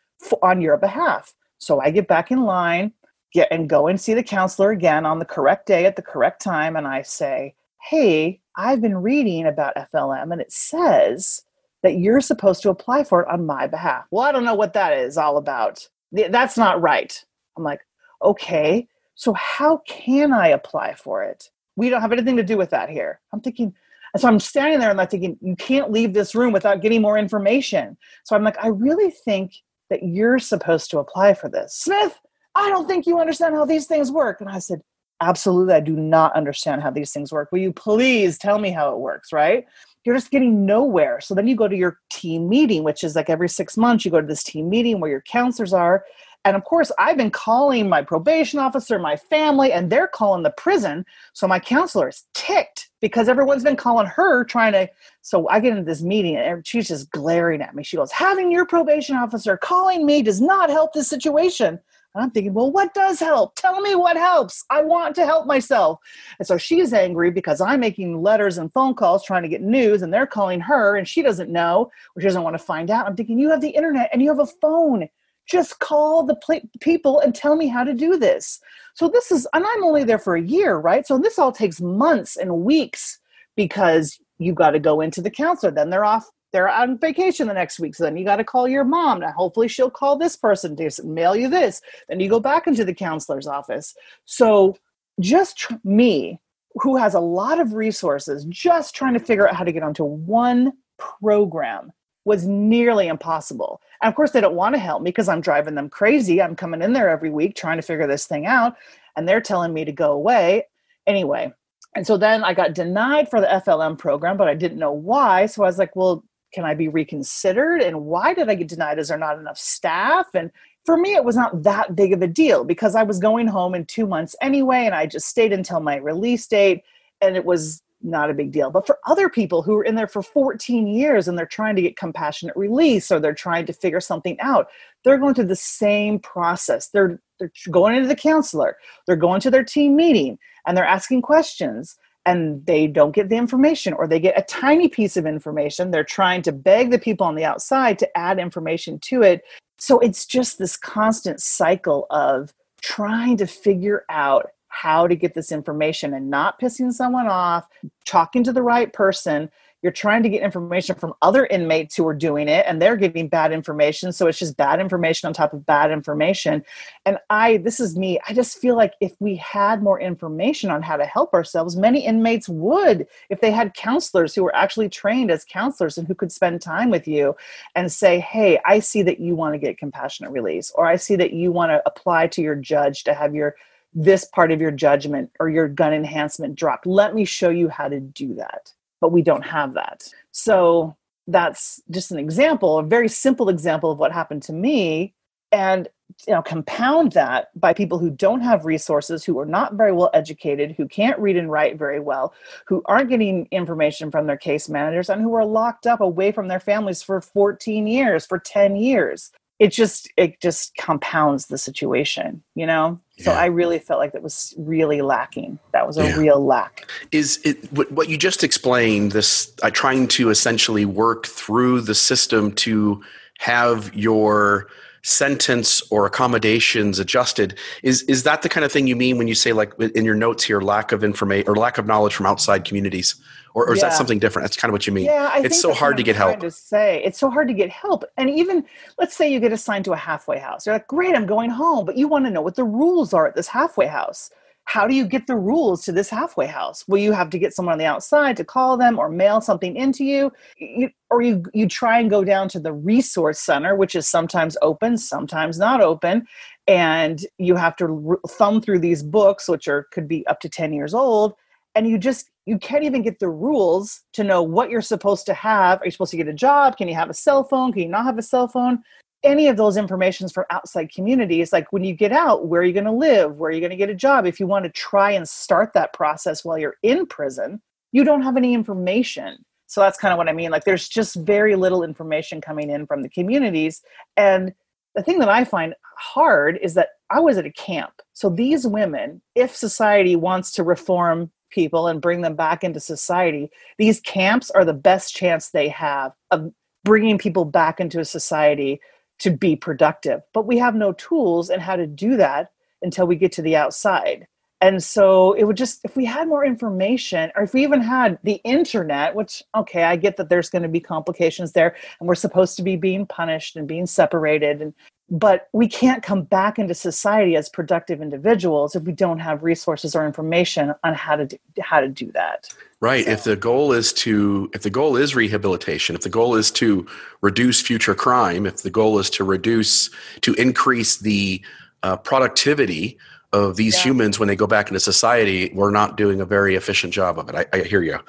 on your behalf. So I get back in line get and go and see the counselor again on the correct day at the correct time and I say, "Hey, I've been reading about FLM and it says that you're supposed to apply for it on my behalf." Well, I don't know what that is all about. That's not right. I'm like, "Okay, so how can I apply for it?" we don't have anything to do with that here. I'm thinking, and so I'm standing there and I'm thinking, you can't leave this room without getting more information. So I'm like, I really think that you're supposed to apply for this. Smith, I don't think you understand how these things work. And I said, Absolutely, I do not understand how these things work. Will you please tell me how it works, right? You're just getting nowhere. So then you go to your team meeting, which is like every six months, you go to this team meeting where your counselors are. And of course, I've been calling my probation officer, my family, and they're calling the prison. So my counselor is ticked because everyone's been calling her trying to. So I get into this meeting and she's just glaring at me. She goes, Having your probation officer calling me does not help this situation. And I'm thinking, well, what does help? Tell me what helps. I want to help myself. And so she's angry because I'm making letters and phone calls trying to get news, and they're calling her, and she doesn't know or she doesn't want to find out. I'm thinking, you have the internet and you have a phone. Just call the pl- people and tell me how to do this. So this is, and I'm only there for a year, right? So this all takes months and weeks because you've got to go into the counselor. Then they're off they're on vacation the next week. So then you got to call your mom. Now, hopefully, she'll call this person to mail you this. Then you go back into the counselor's office. So just tr- me, who has a lot of resources, just trying to figure out how to get onto one program was nearly impossible. And of course, they don't want to help me because I'm driving them crazy. I'm coming in there every week trying to figure this thing out, and they're telling me to go away. Anyway, and so then I got denied for the FLM program, but I didn't know why. So I was like, well, can I be reconsidered? And why did I get denied? Is there not enough staff? And for me, it was not that big of a deal because I was going home in two months anyway, and I just stayed until my release date, and it was not a big deal. But for other people who are in there for 14 years and they're trying to get compassionate release or they're trying to figure something out, they're going through the same process. They're they're going into the counselor, they're going to their team meeting, and they're asking questions and they don't get the information or they get a tiny piece of information. They're trying to beg the people on the outside to add information to it. So it's just this constant cycle of trying to figure out how to get this information and not pissing someone off talking to the right person you're trying to get information from other inmates who are doing it and they're giving bad information. So it's just bad information on top of bad information. And i this is me i just feel like if we had more information on how to help ourselves many inmates would if they had counselors who were actually trained as counselors and who could spend time with you and say hey i see that you want to get compassionate release or i see that you want to apply to your judge to have your this part of your judgment or your gun enhancement dropped. Let me show you how to do that but we don't have that. So that's just an example, a very simple example of what happened to me. And you know, compound that by people who don't have resources, who are not very well educated, who can't read and write very well, who aren't getting information from their case managers, and who are locked up away from their families for 14 years, for 10 years it just it just compounds the situation you know yeah. so i really felt like that was really lacking that was a yeah. real lack is it what you just explained this uh, trying to essentially work through the system to have your sentence or accommodations adjusted is is that the kind of thing you mean when you say like in your notes here lack of information or lack of knowledge from outside communities? Or, or is yeah. that something different? That's kind of what you mean. Yeah I it's so hard to get help. to say. It's so hard to get help. And even let's say you get assigned to a halfway house. You're like great i'm going home. But you want to know what the rules are at this halfway house how do you get the rules to this halfway house? Will you have to get someone on the outside to call them or mail something into you, you or you you try and go down to the resource center which is sometimes open sometimes not open and you have to thumb through these books which are could be up to 10 years old and you just you can't even get the rules to know what you're supposed to have. Are you supposed to get a job? Can you have a cell phone? Can you not have a cell phone any of those informations from outside communities like when you get out where are you going to live? Where are you going to get a job? If you want to try and start that process while you're in prison you don't have any information. So that's kind of what i mean like there's just very little information coming in from the communities. And the thing that i find hard is that i was at a camp. So these women if society wants to reform people and bring them back into society these camps are the best chance they have of bringing people back into a society to be productive. But we have no tools and how to do that until we get to the outside. And so it would just, if we had more information, or if we even had the internet, which, okay, I get that there's going to be complications there, and we're supposed to be being punished and being separated. And but we can't come back into society as productive individuals if we don't have resources or information on how to do, how to do that right so. if the goal is to if the goal is rehabilitation if the goal is to reduce future crime if the goal is to reduce to increase the uh, productivity of these yeah. humans when they go back into society we're not doing a very efficient job of it i, I hear you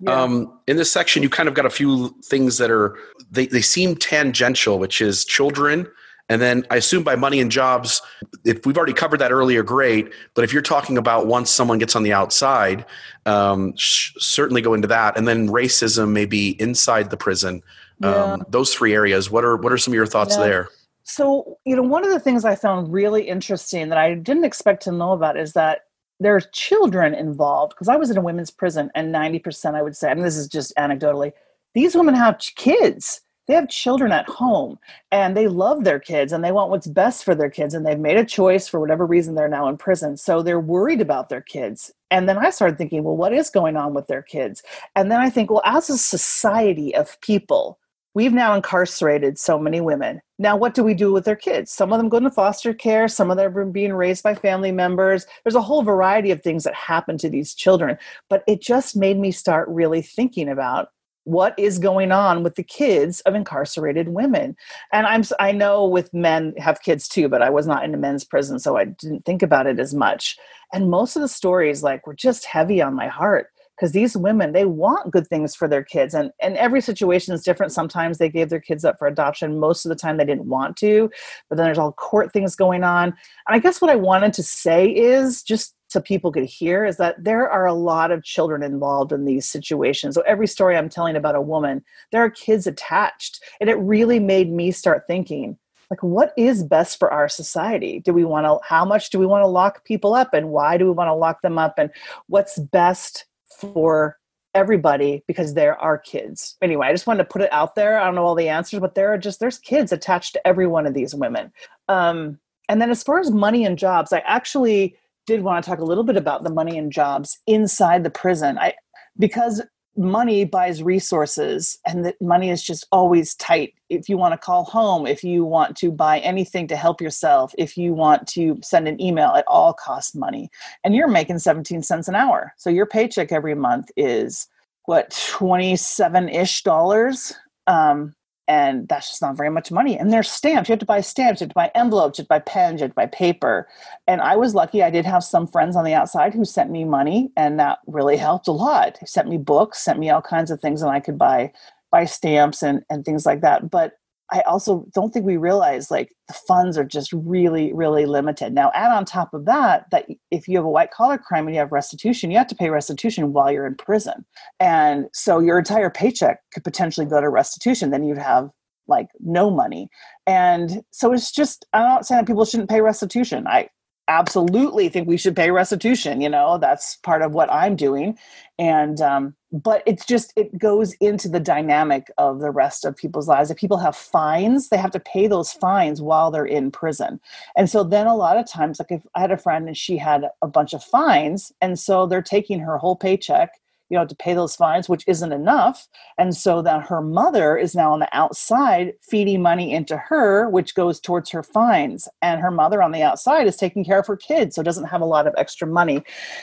yeah. um, in this section you kind of got a few things that are they, they seem tangential which is children and then I assume by money and jobs, if we've already covered that earlier, great. But if you're talking about once someone gets on the outside, um, sh- certainly go into that. And then racism, maybe inside the prison. Um. Those three areas. What are what are some of your thoughts yeah. there? So you know, one of the things I found really interesting that I didn't expect to know about is that there's children involved because I was in a women's prison, and ninety percent, I would say, and this is just anecdotally, these women have kids they have children at home and they love their kids and they want what's best for their kids and they've made a choice for whatever reason they're now in prison. So they're worried about their kids. And then i started thinking well what is going on with their kids? And then i think well as a society of people we've now incarcerated so many women. Now what do we do with their kids? Some of them go into foster care some of them are being raised by family members. There's a whole variety of things that happen to these children but it just made me start really thinking about what is going on with the kids of incarcerated women. And i'm i know with men have kids too but i was not in a men's prison so i didn't think about it as much. And most of the stories like were just heavy on my heart because these women they want good things for their kids and and every situation is different. Sometimes they gave their kids up for adoption. Most of the time they didn't want to but then there's all court things going on. And i guess what i wanted to say is just so people could hear is that there are a lot of children involved in these situations. So every story I'm telling about a woman, there are kids attached. And it really made me start thinking, like what is best for our society? Do we want to how much do we want to lock people up and why do we want to lock them up and what's best for everybody because there are kids. Anyway, I just wanted to put it out there. I don't know all the answers, but there are just there's kids attached to every one of these women. Um, and then as far as money and jobs, I actually did want to talk a little bit about the money and jobs inside the prison. I because money buys resources and that money is just always tight. If you want to call home if you want to buy anything to help yourself if you want to send an email it all costs money. And you're making 17 cents an hour. So your paycheck every month is what 27-ish dollars? Um, and that's just not very much money. And they're stamped. You have to buy stamps, you have to buy envelopes, you have to buy pens, you have to buy paper. And I was lucky. I did have some friends on the outside who sent me money, and that really helped a lot. They sent me books, sent me all kinds of things, and I could buy buy stamps and and things like that. But I also don't think we realize like the funds are just really, really limited. Now, add on top of that, that if you have a white collar crime and you have restitution, you have to pay restitution while you're in prison. And so your entire paycheck could potentially go to restitution. Then you'd have like no money. And so it's just, I'm not saying that people shouldn't pay restitution. I absolutely think we should pay restitution. You know, that's part of what I'm doing. And, um, but it's just it goes into the dynamic of the rest of people's lives if people have fines they have to pay those fines while they're in prison and so then a lot of times like if i had a friend and she had a bunch of fines and so they're taking her whole paycheck you know to pay those fines which isn't enough. And so that her mother is now on the outside feeding money into her which goes towards her fines. And her mother on the outside is taking care of her kids so doesn't have a lot of extra money.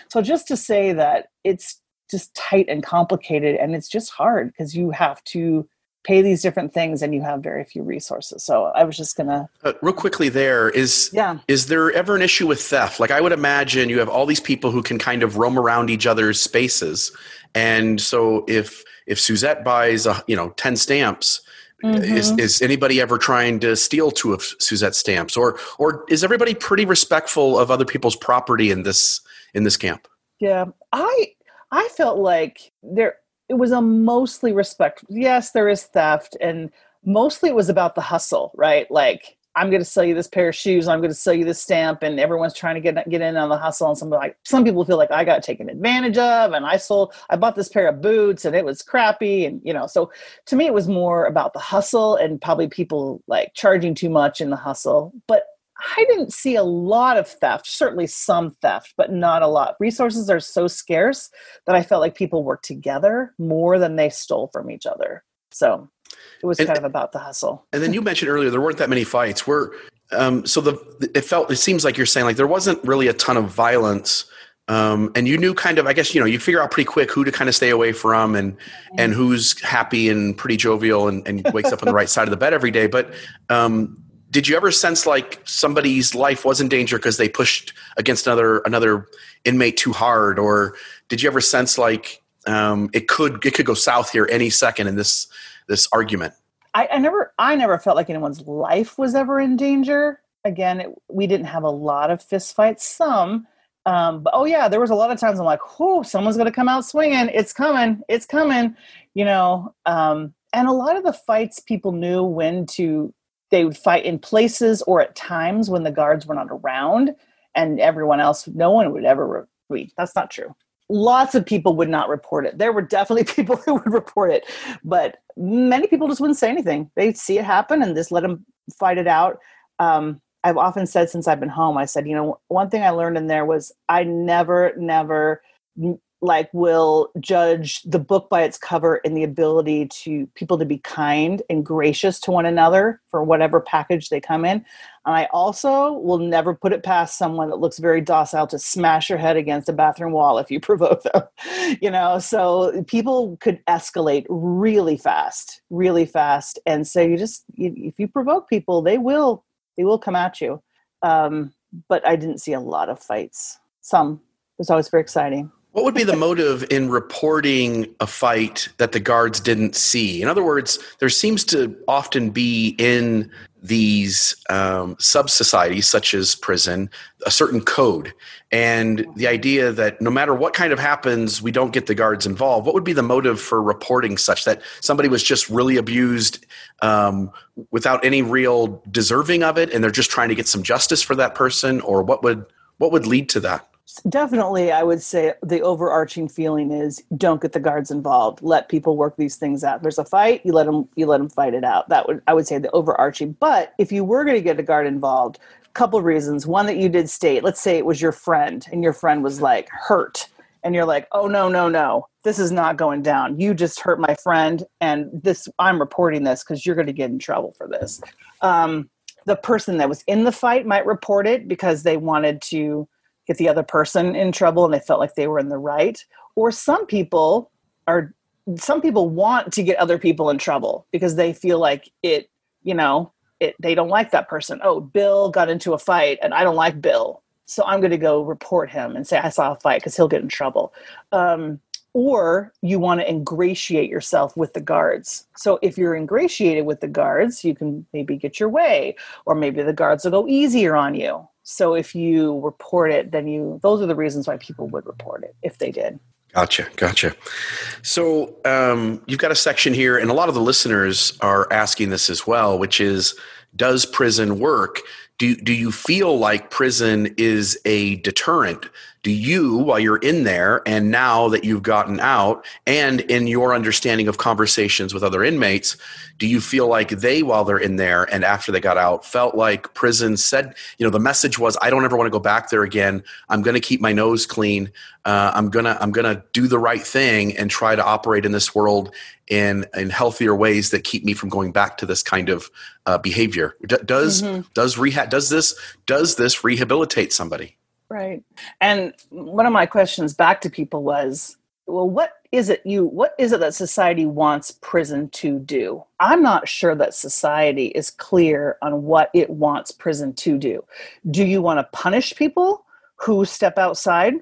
So just to say that it's just tight and complicated and it's just hard because you have to pay these different things and you have very few resources. So i was just gonna uh, real quickly there is yeah. is there ever an issue with theft? Like i would imagine you have all these people who can kind of roam around each other's spaces. And so if if suzette buys a, you know 10 stamps mm-hmm. is, is anybody ever trying to steal two of suzette's stamps? Or or is everybody pretty respectful of other people's property in this in this camp? Yeah. I I felt like there it was a mostly respect. Yes, there is theft, and mostly it was about the hustle, right? Like I'm going to sell you this pair of shoes. I'm going to sell you this stamp, and everyone's trying to get get in on the hustle. And some like some people feel like I got taken advantage of, and I sold. I bought this pair of boots, and it was crappy, and you know. So to me, it was more about the hustle, and probably people like charging too much in the hustle. But I didn't see a lot of theft, certainly some theft, but not a lot. Resources are so scarce that I felt like people worked together more than they stole from each other. So it was and, kind of about the hustle. And then you [LAUGHS] mentioned earlier there weren't that many fights. Were um, so the it felt it seems like you're saying like there wasn't really a ton of violence. Um, and you knew kind of, I guess, you know, you figure out pretty quick who to kind of stay away from and, mm-hmm. and who's happy and pretty jovial and, and wakes up on the right side of the bed every day. But, um, did you ever sense like somebody's life was in danger because they pushed against another, another inmate too hard? Or did you ever sense like, um, it could, it could go south here any second in this, this argument? I, I never I never felt like anyone's life was ever in danger. Again, it, we didn't have a lot of fistfights. Some, um, but oh yeah, there was a lot of times I'm like, "Whoa, someone's going to come out swinging! It's coming! It's coming!" You know. Um, and a lot of the fights, people knew when to. They would fight in places or at times when the guards were not around, and everyone else. No one would ever. Re- that's not true lots of people would not report it. There were definitely [LAUGHS] people who would report it, but many people just wouldn't say anything. They'd see it happen and just let them fight it out. Um, I've often said since I've been home, I said, you know, one thing I learned in there was I never, never like will judge the book by its cover and the ability to people to be kind and gracious to one another for whatever package they come in. And i also will never put it past someone that looks very docile to smash your head against a bathroom wall if you [LAUGHS] provoke them you know? So people could escalate really fast really fast. And so you just if you provoke people they will they will come at you. Um, but i didn't see a lot of fights. Some. It was always very exciting what would be the motive in reporting a fight that the guards didn't see? In other words, there seems to often be in these um, sub societies, such as prison, a certain code. And the idea that no matter what kind of happens, we don't get the guards involved. What would be the motive for reporting such that somebody was just really abused um, without any real deserving of it, and they're just trying to get some justice for that person? Or what would what would lead to that? Definitely, I would say the overarching feeling is don't get the guards involved. Let people work these things out. There's a fight, you let them you let them fight it out. That would I would say the overarching. But if you were going to get a guard involved, couple reasons. One that you did state. Let's say it was your friend, and your friend was like hurt, and you're like, oh no no no, this is not going down. You just hurt my friend, and this I'm reporting this because you're going to get in trouble for this. Um, the person that was in the fight might report it because they wanted to get the other person in trouble and they felt like they were in the right or some people are some people want to get other people in trouble because they feel like it you know it they don't like that person. Oh bill got into a fight and i don't like bill. So i'm going to go report him and say i saw a fight because he'll get in trouble. Um, or you want to ingratiate yourself with the guards. So if you're ingratiated with the guards, you can maybe get your way, or maybe the guards will go easier on you. So if you report it, then you those are the reasons why people would report it if they did. Gotcha, gotcha. So um, you've got a section here, and a lot of the listeners are asking this as well, which is, does prison work? Do do you feel like prison is a deterrent do you while you're in there and now that you've gotten out and in your understanding of conversations with other inmates do you feel like they while they're in there and after they got out felt like prison said you know the message was i don't ever want to go back there again. I'm going to keep my nose clean. Uh, i'm going to i'm going to do the right thing and try to operate in this world in in healthier ways that keep me from going back to this kind of uh, behavior. D- does mm-hmm. does rehab does this does this rehabilitate somebody Right. And one of my questions back to people was, well, what is it you what is it that society wants prison to do? I'm not sure that society is clear on what it wants prison to do. Do you want to punish people who step outside?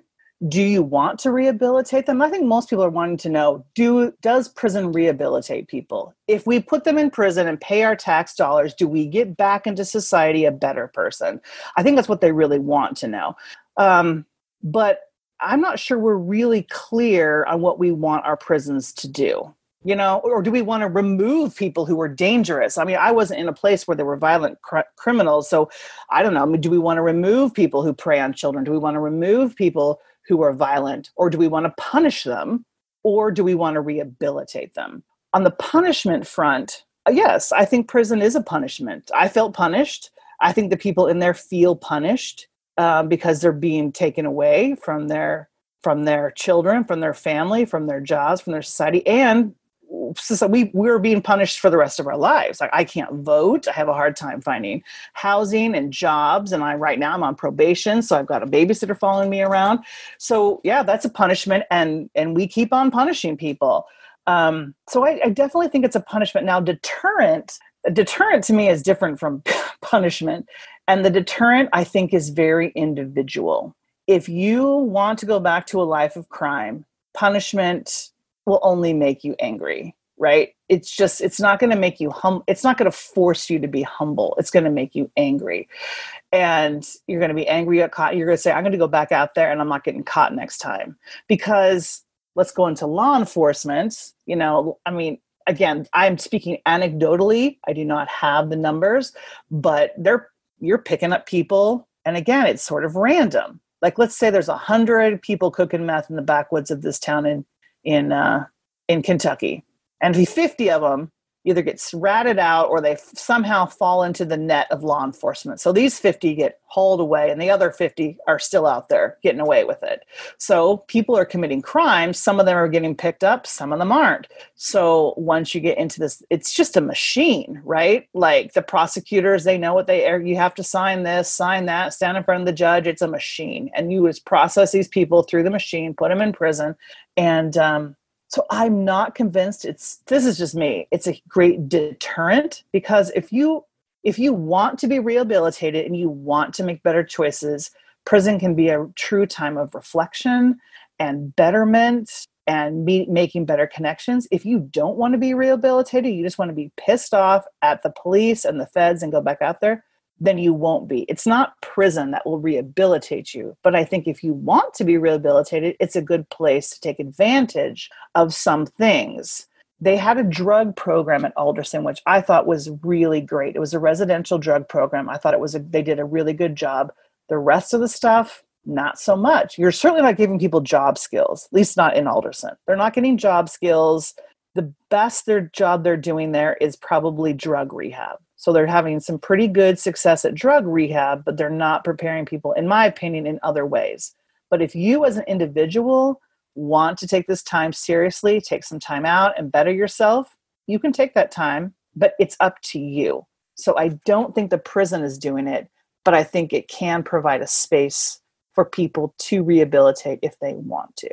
Do you want to rehabilitate them? I think most people are wanting to know do does prison rehabilitate people? If we put them in prison and pay our tax dollars, do we get back into society a better person? I think that's what they really want to know. Um, but I'm not sure we're really clear on what we want our prisons to do. You know, or do we want to remove people who are dangerous? I mean, I wasn't in a place where there were violent cr- criminals, so I don't know. I mean, do we want to remove people who prey on children? Do we want to remove people who are violent, or do we want to punish them, or do we want to rehabilitate them? On the punishment front, yes, I think prison is a punishment. I felt punished. I think the people in there feel punished um, because they're being taken away from their from their children, from their family, from their jobs, from their society, and so we we're being punished for the rest of our lives. Like i can't vote. I have a hard time finding housing and jobs. And i right now i'm on probation so i've got a babysitter following me around. So yeah that's a punishment and and we keep on punishing people. Um, so I, I definitely think it's a punishment. Now deterrent deterrent to me is different from [LAUGHS] punishment. And the deterrent i think is very individual. If you want to go back to a life of crime punishment will only make you angry right? It's just it's not going to make you hum it's not going to force you to be humble. It's going to make you angry. And you're going to be angry at caught you're going to say i'm going to go back out there and i'm not getting caught next time. Because let's go into law enforcement you know i mean again i'm speaking anecdotally. I do not have the numbers but they're you're picking up people. And again it's sort of random. Like let's say there's a hundred people cooking meth in the backwoods of this town in in uh, in Kentucky, and 50 of them either gets ratted out or they somehow fall into the net of law enforcement. So these 50 get hauled away and the other 50 are still out there getting away with it. So people are committing crimes. Some of them are getting picked up, some of them aren't. So once you get into this, it's just a machine, right? Like the prosecutors, they know what they are. You have to sign this, sign that, stand in front of the judge. It's a machine. And you just process these people through the machine, put them in prison. And um, so I'm not convinced it's this is just me. It's a great deterrent because if you if you want to be rehabilitated and you want to make better choices, prison can be a true time of reflection and betterment and me- making better connections. If you don't want to be rehabilitated, you just want to be pissed off at the police and the feds and go back out there, then you won't be. It's not prison that will rehabilitate you. But I think if you want to be rehabilitated, it's a good place to take advantage of some things. They had a drug program at Alderson, which I thought was really great. It was a residential drug program. I thought it was a, they did a really good job. The rest of the stuff, not so much. You're certainly not giving people job skills, at least not in Alderson. They're not getting job skills. The best their job they're doing there is probably drug rehab so they're having some pretty good success at drug rehab, but they're not preparing people, in my opinion, in other ways. But if you as an individual want to take this time seriously, take some time out and better yourself, you can take that time, but it's up to you. So I don't think the prison is doing it, but I think it can provide a space for people to rehabilitate if they want to.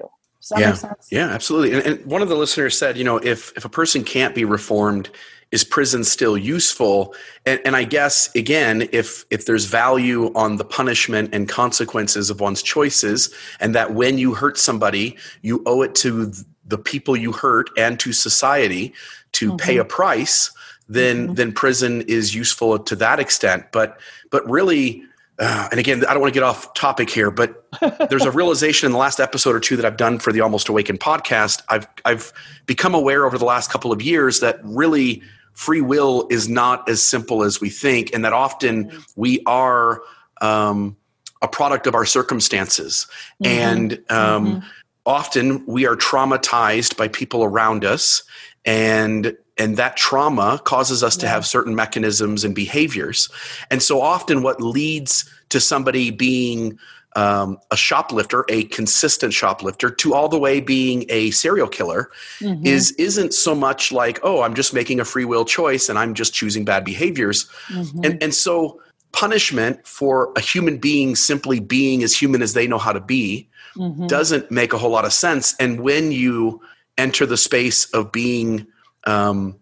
yeah. Yeah, absolutely. And, and, one of the listeners said, you know, if if a person can't be reformed, is prison still useful and, and, i guess again if if there's value on the punishment and consequences of one's choices and that when you hurt somebody you owe it to the people you hurt and to society to mm-hmm. pay a price then mm-hmm. then prison is useful to that extent but but really uh, and again, I don't want to get off topic here, but [LAUGHS] there's a realization in the last episode or two that I've done for the Almost Awakened podcast. I've I've become aware over the last couple of years that really free will is not as simple as we think, and that often mm-hmm. we are um, a product of our circumstances. Mm-hmm. And um, mm-hmm. often we are traumatized by people around us, and and that trauma causes us yeah. to have certain mechanisms and behaviors. And so often, what leads to somebody being um, a shoplifter, a consistent shoplifter, to all the way being a serial killer, mm-hmm. is isn't so much like, oh, I'm just making a free will choice and I'm just choosing bad behaviors, mm-hmm. and and so punishment for a human being simply being as human as they know how to be mm-hmm. doesn't make a whole lot of sense. And when you enter the space of being um,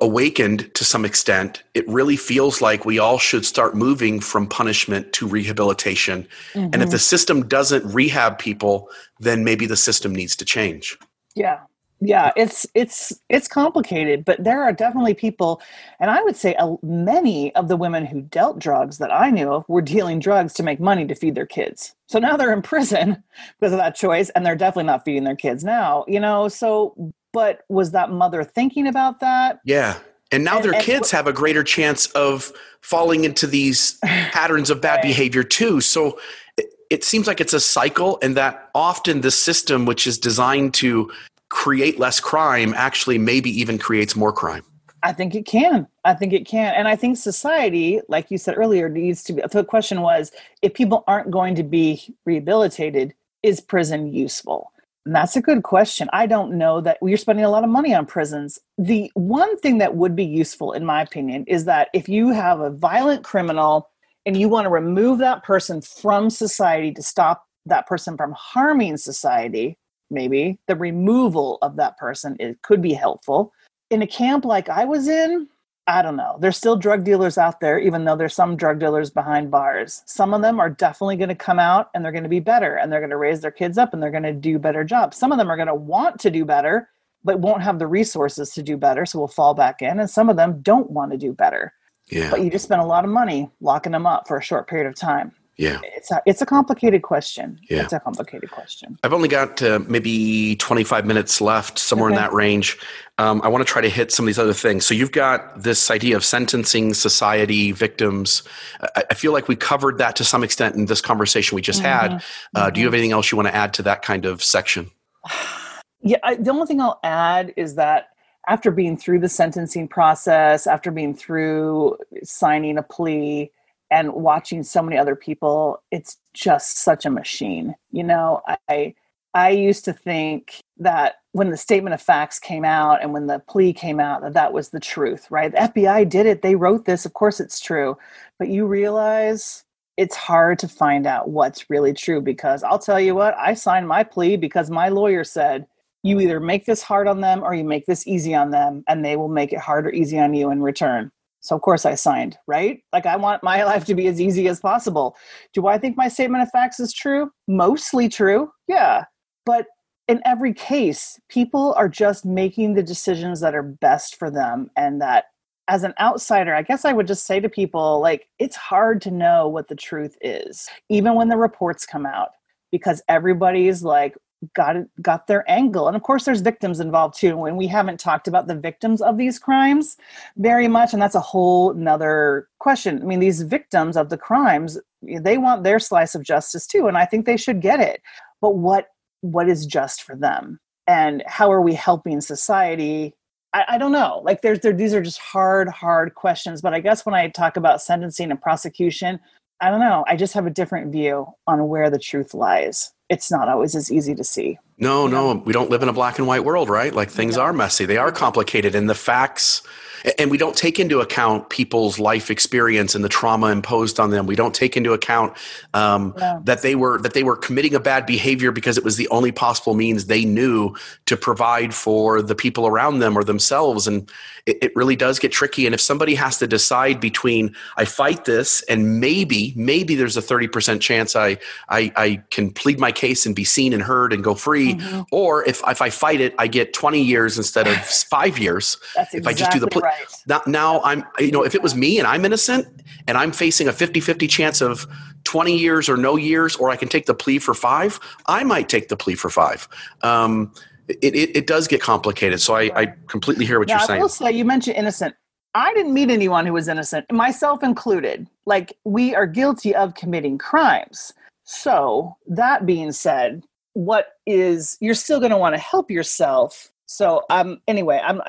awakened to some extent, it really feels like we all should start moving from punishment to rehabilitation. Mm-hmm. And if mm-hmm. the system doesn't rehab people, then maybe the system needs to change. Yeah. Yeah, it's it's it's complicated, but there are definitely people, and I would say uh, many of the women who dealt drugs that I knew of were dealing drugs to make money to feed their kids. So now they're in prison [LAUGHS] because of that choice, and they're definitely not feeding their kids now. You know, so but was that mother thinking about that? Yeah. And now and, their and kids have a greater chance of falling into these [LAUGHS] patterns of bad right. behavior too. So it, it seems like it's a cycle, and that often the system, which is designed to create less crime, actually maybe even creates more crime. I think it can. I think it can. And I think society, like you said earlier, needs to be. The question was if people aren't going to be rehabilitated, is prison useful? That's a good question. I don't know that you're spending a lot of money on prisons. The one thing that would be useful, in my opinion, is that if you have a violent criminal and you want to remove that person from society to stop that person from harming society, maybe the removal of that person it could be helpful. In a camp like I was in, I don't know. There's still drug dealers out there, even though there's some drug dealers behind bars. Some of them are definitely going to come out and they're going to be better and they're going to raise their kids up and they're going to do better jobs. Some of them are going to want to do better, but won't have the resources to do better. So we'll fall back in. And some of them don't want to do better. Yeah. But you just spend a lot of money locking them up for a short period of time. Yeah. It's a, it's a complicated question. Yeah. It's a complicated question. I've only got uh, maybe 25 minutes left, somewhere Okay. in that range. Um, I want to try to hit some of these other things. So you've got this idea of sentencing, society, victims. I, I feel like we covered that to some extent in this conversation we just had. Uh, Do you have anything else you want to add to that kind of section? [SIGHS] Yeah, I, the only thing I'll add is that after being through the sentencing process, after being through signing a plea and watching so many other people, it's just such a machine. You know, I I used to think that when the statement of facts came out and when the plea came out that that was the truth, right? The FBI did it. They wrote this. Of course it's true. But you realize it's hard to find out what's really true because I'll tell you what, I signed my plea because my lawyer said you either make this hard on them or you make this easy on them and they will make it hard or easy on you in return. So of course I signed, right? Like I want my [LAUGHS] life to be as easy as possible. Do I think my statement of facts is true? Mostly true. Yeah. But in every case, people are just making the decisions that are best for them and that as an outsider, I guess I would just say to people like it's hard to know what the truth is even when the reports come out because everybody's like got got their angle and of course there's victims involved too and we haven't talked about the victims of these crimes very much and that's a whole nother question i mean these victims of the crimes they want their slice of justice too and i think they should get it but what what is just for them and how are we helping society I, I don't know. Like there's there these are just hard, hard questions. But I guess when I talk about sentencing and prosecution, I don't know. I just have a different view on where the truth lies. It's not always as easy to see. No, no, we don't live in a black and white world, right? Like things are messy, they are complicated, and the facts, and we don't take into account people's life experience and the trauma imposed on them. We don't take into account um, No. that they were that they were committing a bad behavior because it was the only possible means they knew to provide for the people around them or themselves, and it, it really does get tricky. And if somebody has to decide between I fight this and maybe maybe there's a thirty percent chance I, I I can plead my case and be seen and heard and go free, Mhm. or if if I fight it, I get twenty years instead of [LAUGHS] five years. That's If exactly I just do the pl- right. Now, now I'm you know if it was me and I'm innocent and I'm facing a 50-50 chance of 20 years or no years, or I can take the plea for five, I might take the plea for five. Um, it, it, it does get complicated. So I, I completely hear what Now, you're saying. I will say, you mentioned innocent. I didn't meet anyone who was innocent, myself included. Like, we are guilty of committing crimes. So, that being said, what is, you're still going to want to help yourself. So, um, anyway, I'm,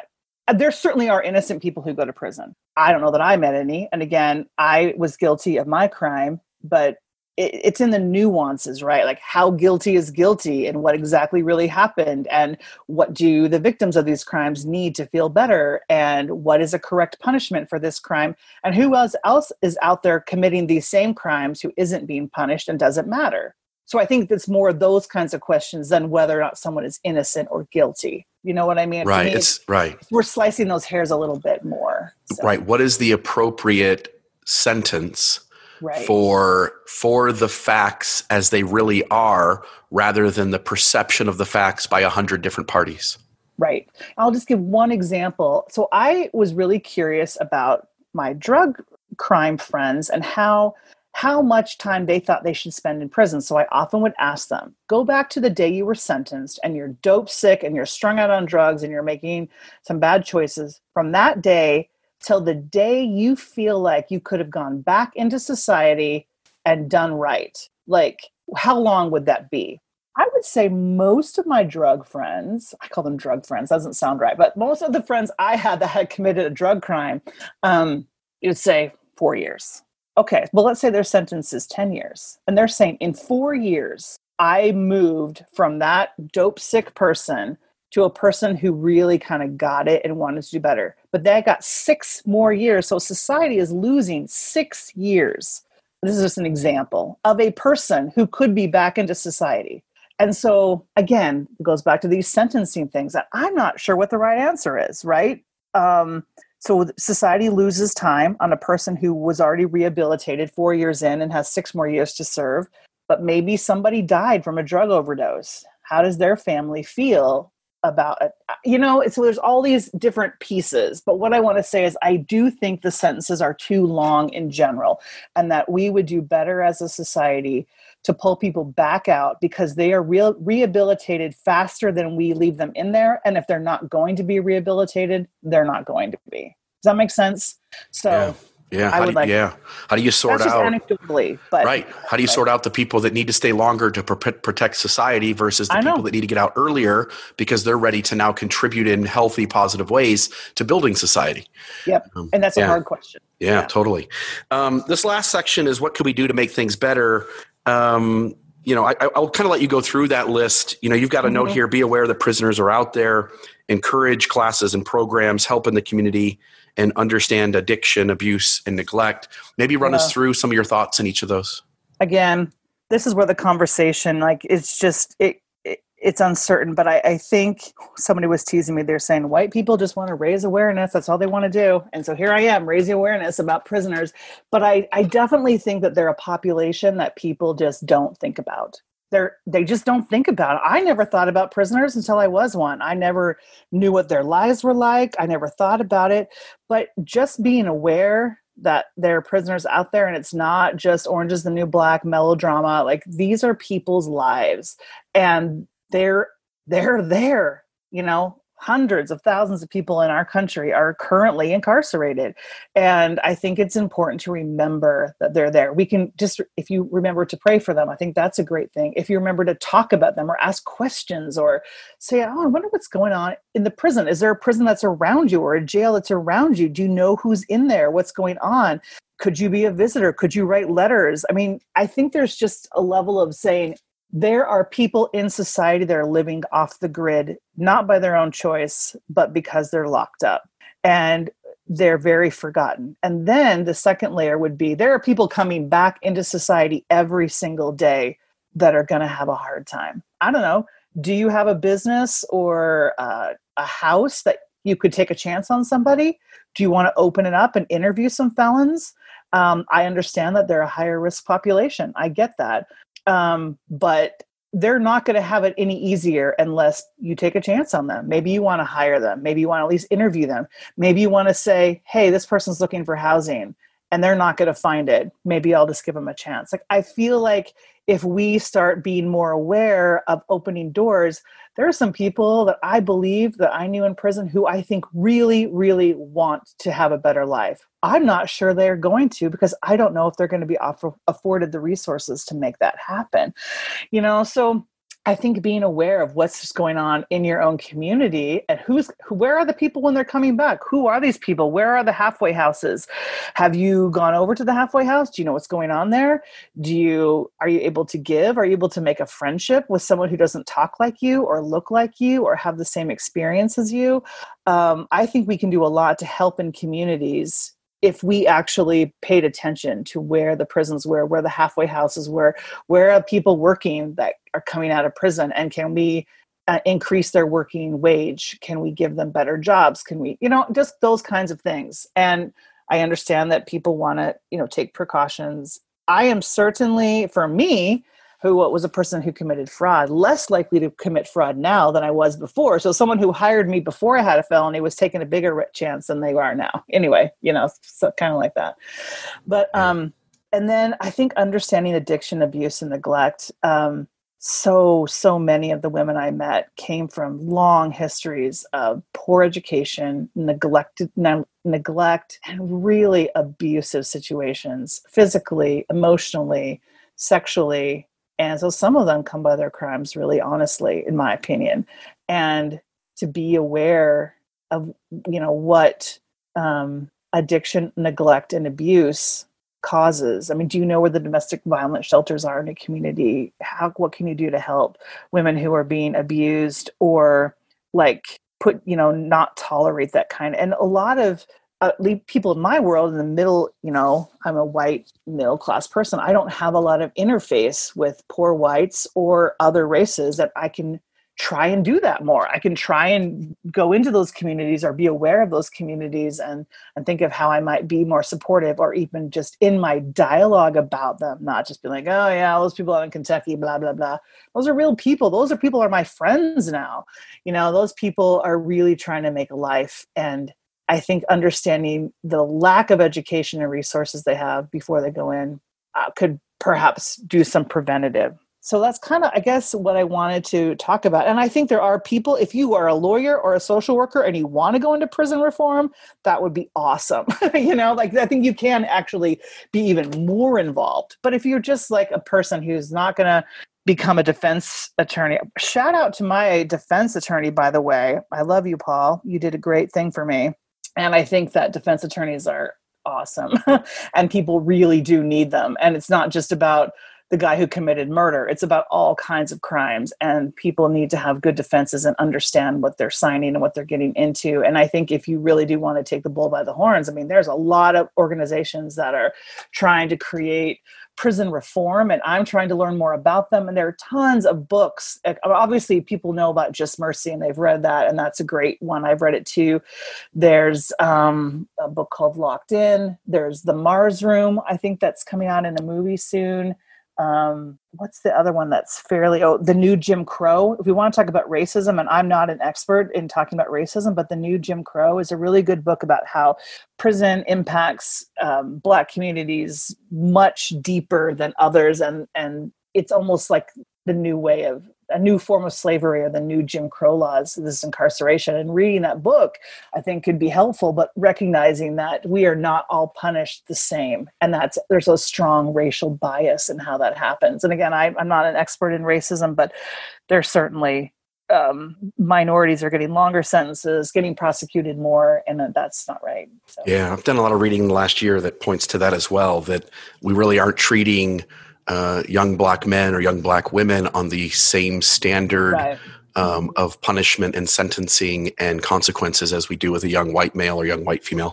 there certainly are innocent people who go to prison. I don't know that I met any. And again, I was guilty of my crime, but it, it's in the nuances, right? Like how guilty is guilty and what exactly really happened and what do the victims of these crimes need to feel better and what is a correct punishment for this crime and who else else is out there committing these same crimes who isn't being punished and doesn't matter so i think it's more those kinds of questions than whether or not someone is innocent or guilty you know what i mean right. It's right. we're slicing those hairs a little bit more So, Right. What is the appropriate sentence right for for the facts as they really are rather than the perception of the facts by a hundred different parties Right. I'll just give one example. So I was really curious about my drug crime friends and how how much time they thought they should spend in prison. So I often would ask them, go back to the day you were sentenced and you're dope sick and you're strung out on drugs and you're making some bad choices. From that day till the day you feel like you could have gone back into society and done right. Like how long would that be? I would say most of my drug friends, I call them drug friends, doesn't sound right, but most of the friends I had that had committed a drug crime, um, you'd say four years. Okay, well, let's say their sentence is 10 years. And they're saying in four years, I moved from that dope sick person to a person who really kind of got it and wanted to do better. But they got six more years. So society is losing six years. This is just an example of a person who could be back into society. And so, again, it goes back to these sentencing things that I'm not sure what the right answer is, right? Um, so society loses time on a person who was already rehabilitated four years in and has six more years to serve. But maybe somebody died from a drug overdose. How does their family feel about it? You know, so there's all these different pieces. But what I want to say is, I do think the sentences are too long in general, and that we would do better as a society to pull people back out because they are real rehabilitated faster than we leave them in there. And if they're not going to be rehabilitated, they're not going to be. Does that make sense? So. Yeah. Yeah, how do, like, yeah. How do you sort out anecdotally? But right, how do you sort out the people that need to stay longer to protect society versus the people that need to get out earlier because they're ready to now contribute in healthy, positive ways to building society? Yep, um, and that's a hard question. Yeah, yeah. totally. Um, this last section is what can we do to make things better, um, you know, I, will kind of let you go through that list. You know, you've got a mm-hmm. note here: be aware that prisoners are out there. Encourage classes and programs, help in the community, and understand addiction, abuse, and neglect. Maybe run yeah. us through some of your thoughts in each of those. Again, this is where the conversation, like, it's just it it's uncertain, but I, I, think somebody was teasing me. They're saying white people just want to raise awareness. That's all they want to do. And so here I am raising awareness about prisoners. But I, I definitely think that they're a population that people just don't think about. They're, they just don't think about it. I never thought about prisoners until I was one. I never knew what their lives were like. I never thought about it. But just being aware that there are prisoners out there and it's not just Orange is the New Black melodrama. Like these are people's lives. And they're they're there you know hundreds of thousands of people in our country are currently incarcerated. And i think it's important to remember that they're there. We can just if you remember to pray for them i think that's a great thing. If you remember to talk about them or ask questions or say oh i wonder what's going on in the prison. Is there a prison that's around you or a jail that's around you? Do you know who's in there? What's going on? Could you be a visitor? Could you write letters? I mean i think there's just a level of saying there are people in society that are living off the grid, not by their own choice, but because they're locked up. And they're very forgotten. And then the second layer would be there are people coming back into society every single day that are going to have a hard time. I don't know. Do you have a business or uh, a house that you could take a chance on somebody? Do you want to open it up and interview some felons? Um, I understand that they're a higher risk population. I get that um, but they're not going to have it any easier unless you take a chance on them. Maybe you want to hire them. Maybe you want to at least interview them. Maybe you want to say, hey, this person's looking for housing and they're not going to find it. Maybe I'll just give them a chance. Like, I feel like if we start being more aware of opening doors, there are some people that I believe that I knew in prison who I think really, really want to have a better life. I'm not sure they're going to because I don't know if they're going to be offer, afforded the resources to make that happen. You know, so I think being aware of what's going on in your own community and who's who, where are the people when they're coming back? Who are these people? Where are the halfway houses? Have you gone over to the halfway house? Do you know what's going on there? Do you are you able to give? Are you able to make a friendship with someone who doesn't talk like you or look like you or have the same experience as you? Um, I think we can do a lot to help in communities if we actually paid attention to where the prisons were, where the halfway houses were, where are people working that are coming out of prison, and can we uh, increase their working wage? Can we give them better jobs? Can we, you know, just those kinds of things. And I understand that people want to, you know, take precautions. I am certainly, for me, who was a person who committed fraud, less likely to commit fraud now than I was before. So someone who hired me before I had a felony was taking a bigger chance than they are now. [LAUGHS] Anyway, you know, so kind of like that. But um, and then I think understanding addiction, abuse, and neglect. Um, so so many of the women I met came from long histories of poor education, neglected ne- neglect, and really abusive situations, physically, emotionally, sexually, and so some of them come by their crimes really honestly, in my opinion. And to be aware of, you know, what um, addiction, neglect, and abuse causes? I mean, do you know where the domestic violence shelters are in a community? How what can you do to help women who are being abused or like put you know not tolerate that kind and a lot of uh, people in my world in the middle you know i'm a white middle class person i don't have a lot of interface with poor whites or other races that i can try and do that more. I can try and go into those communities or be aware of those communities and and think of how i might be more supportive or even just in my dialogue about them not just be like oh yeah those people out in kentucky blah blah blah. Those are real people. Those are people are my friends now. You know those people are really trying to make a life and i think understanding the lack of education and resources they have before they go in uh, could perhaps do some preventative. So that's kind of i guess what i wanted to talk about. And i think there are people if you are a lawyer or a social worker and you want to go into prison reform that would be awesome. [LAUGHS] You know like i think you can actually be even more involved. But if you're just like a person who's not going to become a defense attorney shout out to my defense attorney by the way. I love you paul. You did a great thing for me and i think that defense attorneys are awesome [LAUGHS] and people really do need them and it's not just about the guy who committed murder. It's about all kinds of crimes, and people need to have good defenses and understand what they're signing and what they're getting into. And I think if you really do want to take the bull by the horns, I mean, there's a lot of organizations that are trying to create prison reform and i'm trying to learn more about them. And there are tons of books obviously people know about just mercy and they've read that and that's a great one. I've read it too. There's um, a book called locked in. There's the mars room i think that's coming out in a movie soon um, what's the other one that's fairly oh the new jim crow? If we want to talk about racism and i'm not an expert in talking about racism but the new jim crow is a really good book about how prison impacts um, black communities much deeper than others and and it's almost like the new way of a new form of slavery or the new Jim Crow laws, this incarceration. And reading that book, I think could be helpful, but recognizing that we are not all punished the same. And that's there's a strong racial bias in how that happens. And again, I, I'm not an expert in racism, but there's certainly um, minorities are getting longer sentences, getting prosecuted more, and that's not right. So. Yeah, I've done a lot of reading last year that points to that as well. That we really aren't treating uh, young black men or young black women on the same standard right. um, of punishment and sentencing and consequences as we do with a young white male or young white female.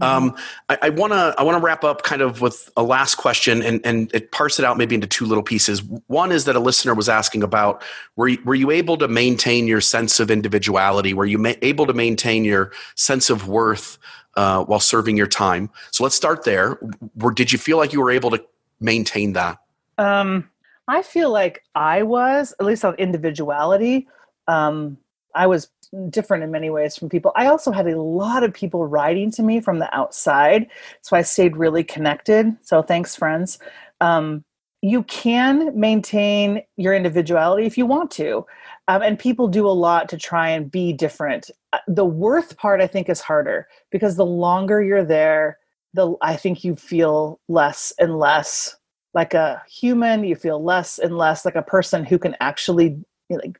Mm-hmm. Um, I want to I want to wrap up kind of with a last question and and it parse it out maybe into two little pieces. One is that a listener was asking about were you, were you able to maintain your sense of individuality? Were you ma- able to maintain your sense of worth? Uh, while serving your time. So let's start there. Were, did you feel like you were able to maintain that? Um, I feel like I was, at least on individuality, um, I was different in many ways from people. I also had a lot of people writing to me from the outside, so I stayed really connected. So thanks, friends. Um, you can maintain your individuality if you want to, um, and people do a lot to try and be different. Uh, the worth part, I think, is harder because the longer you're there, the I think you feel less and less like a human you feel less and less like a person who can actually like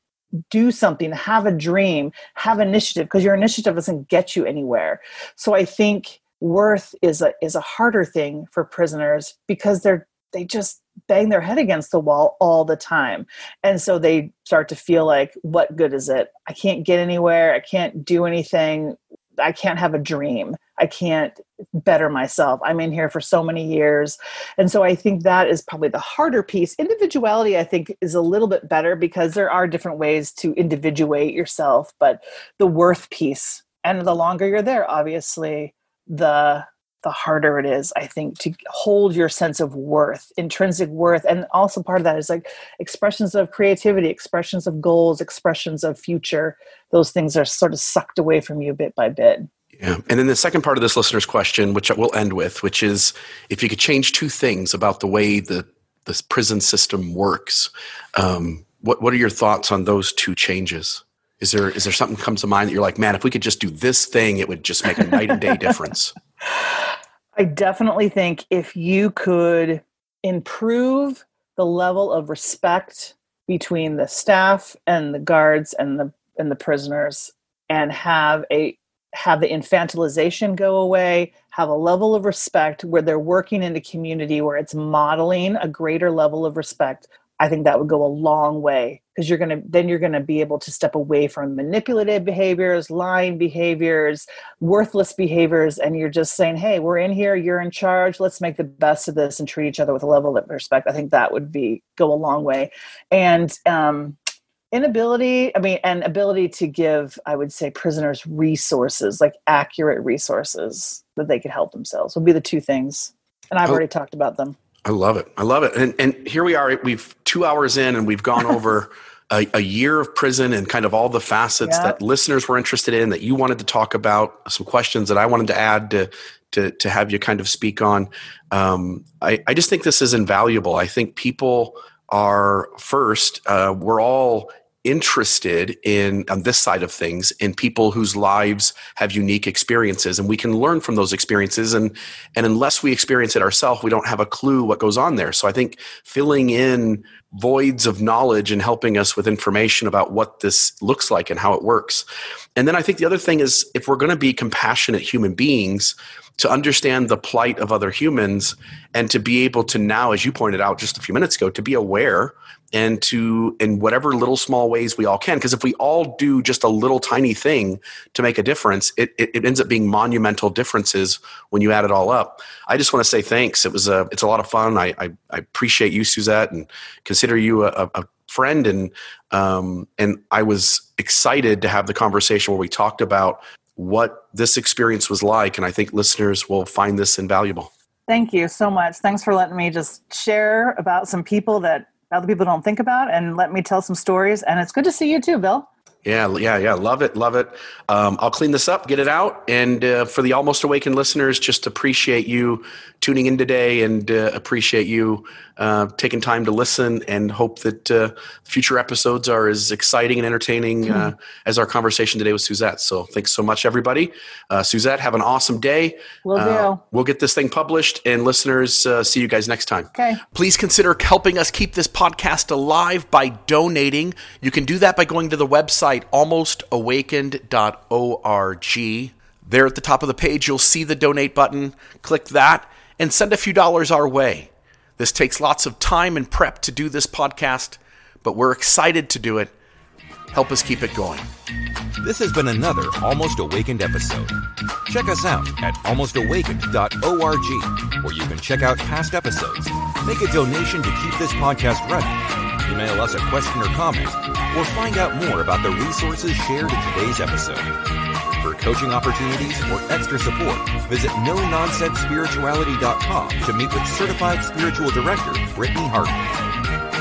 do something have a dream have initiative because your initiative doesn't get you anywhere. So i think worth is a is a harder thing for prisoners because they're they just bang their head against the wall all the time. And so they start to feel like what good is it? I can't get anywhere. I can't do anything. I can't have a dream. I can't better myself. I'm in here for so many years. And so I think that is probably the harder piece. Individuality, I think, is a little bit better because there are different ways to individuate yourself, but the worth piece, and the longer you're there, obviously, the the harder it is i think to hold your sense of worth intrinsic worth and also part of that is like expressions of creativity expressions of goals expressions of future those things are sort of sucked away from you bit by bit yeah. And then the second part of this listener's question which we'll end with which is if you could change two things about the way the this prison system works um, what, what are your thoughts on those two changes? Is there is there something comes to mind that you're like man if we could just do this thing it would just make a night and day difference [LAUGHS] I definitely think if you could improve the level of respect between the staff and the guards and the and the prisoners and have a have the infantilization go away have a level of respect where they're working in a community where it's modeling a greater level of respect I think that would go a long way because you're going to then you're going to be able to step away from manipulative behaviors, lying behaviors, worthless behaviors and you're just saying, "Hey, we're in here, you're in charge. Let's make the best of this and treat each other with a level of respect." I think that would be go a long way. And um inability i mean and ability to give i would say prisoners resources like accurate resources that they could help themselves would be the two things. And i've oh, already talked about them. I love it. I love it. And and here we are we've two hours in and we've gone over a, a, year of prison and kind of all the facets that listeners were interested in that you wanted to talk about some questions that i wanted to add to to, to have you kind of speak on. Um, I, I just think this is invaluable. I think people are first uh, we're all interested in on this side of things in people whose lives have unique experiences and we can learn from those experiences and and unless we experience it ourselves we don't have a clue what goes on there. So i think filling in voids of knowledge and helping us with information about what this looks like and how it works. And then i think the other thing is if we're going to be compassionate human beings to understand the plight of other humans and to be able to now as you pointed out just a few minutes ago to be aware and to in whatever little small ways we all can because if we all do just a little tiny thing to make a difference it, it, it, ends up being monumental differences when you add it all up. I just want to say thanks. It was a it's a lot of fun. I i, I appreciate you suzette and consider you a, a friend and um, and i was excited to have the conversation where we talked about what this experience was like and i think listeners will find this invaluable. Thank you so much. Thanks for letting me just share about some people that other people don't think about and let me tell some stories. And it's good to see you too, Bill. Yeah, yeah, yeah. Love it, love it. Um, I'll clean this up, get it out, and uh, for the almost awakened listeners, just appreciate you tuning in today, and uh, appreciate you uh, taking time to listen, and hope that uh, future episodes are as exciting and entertaining mm-hmm. as our conversation today with Suzette. So, thanks so much, everybody. Uh, Suzette, have an awesome day. We'll do. We'll get this thing published, and listeners, see you guys next time. Okay. Please consider helping us keep this podcast alive by donating. You can do that by going to the website website, almostawakened.org. There at the top of the page, you'll see the donate button. Click that and send a few dollars our way. This takes lots of time and prep to do this podcast, but we're excited to do it. Help us keep it going. This has been another Almost Awakened episode. Check us out at almostawakened.org, where you can check out past episodes, make a donation to keep this podcast running email us a question or comment, or find out more about the resources shared in today's episode. For coaching opportunities or extra support, visit no-nonsense-spirituality.com to meet with certified spiritual director Brittany Hartman.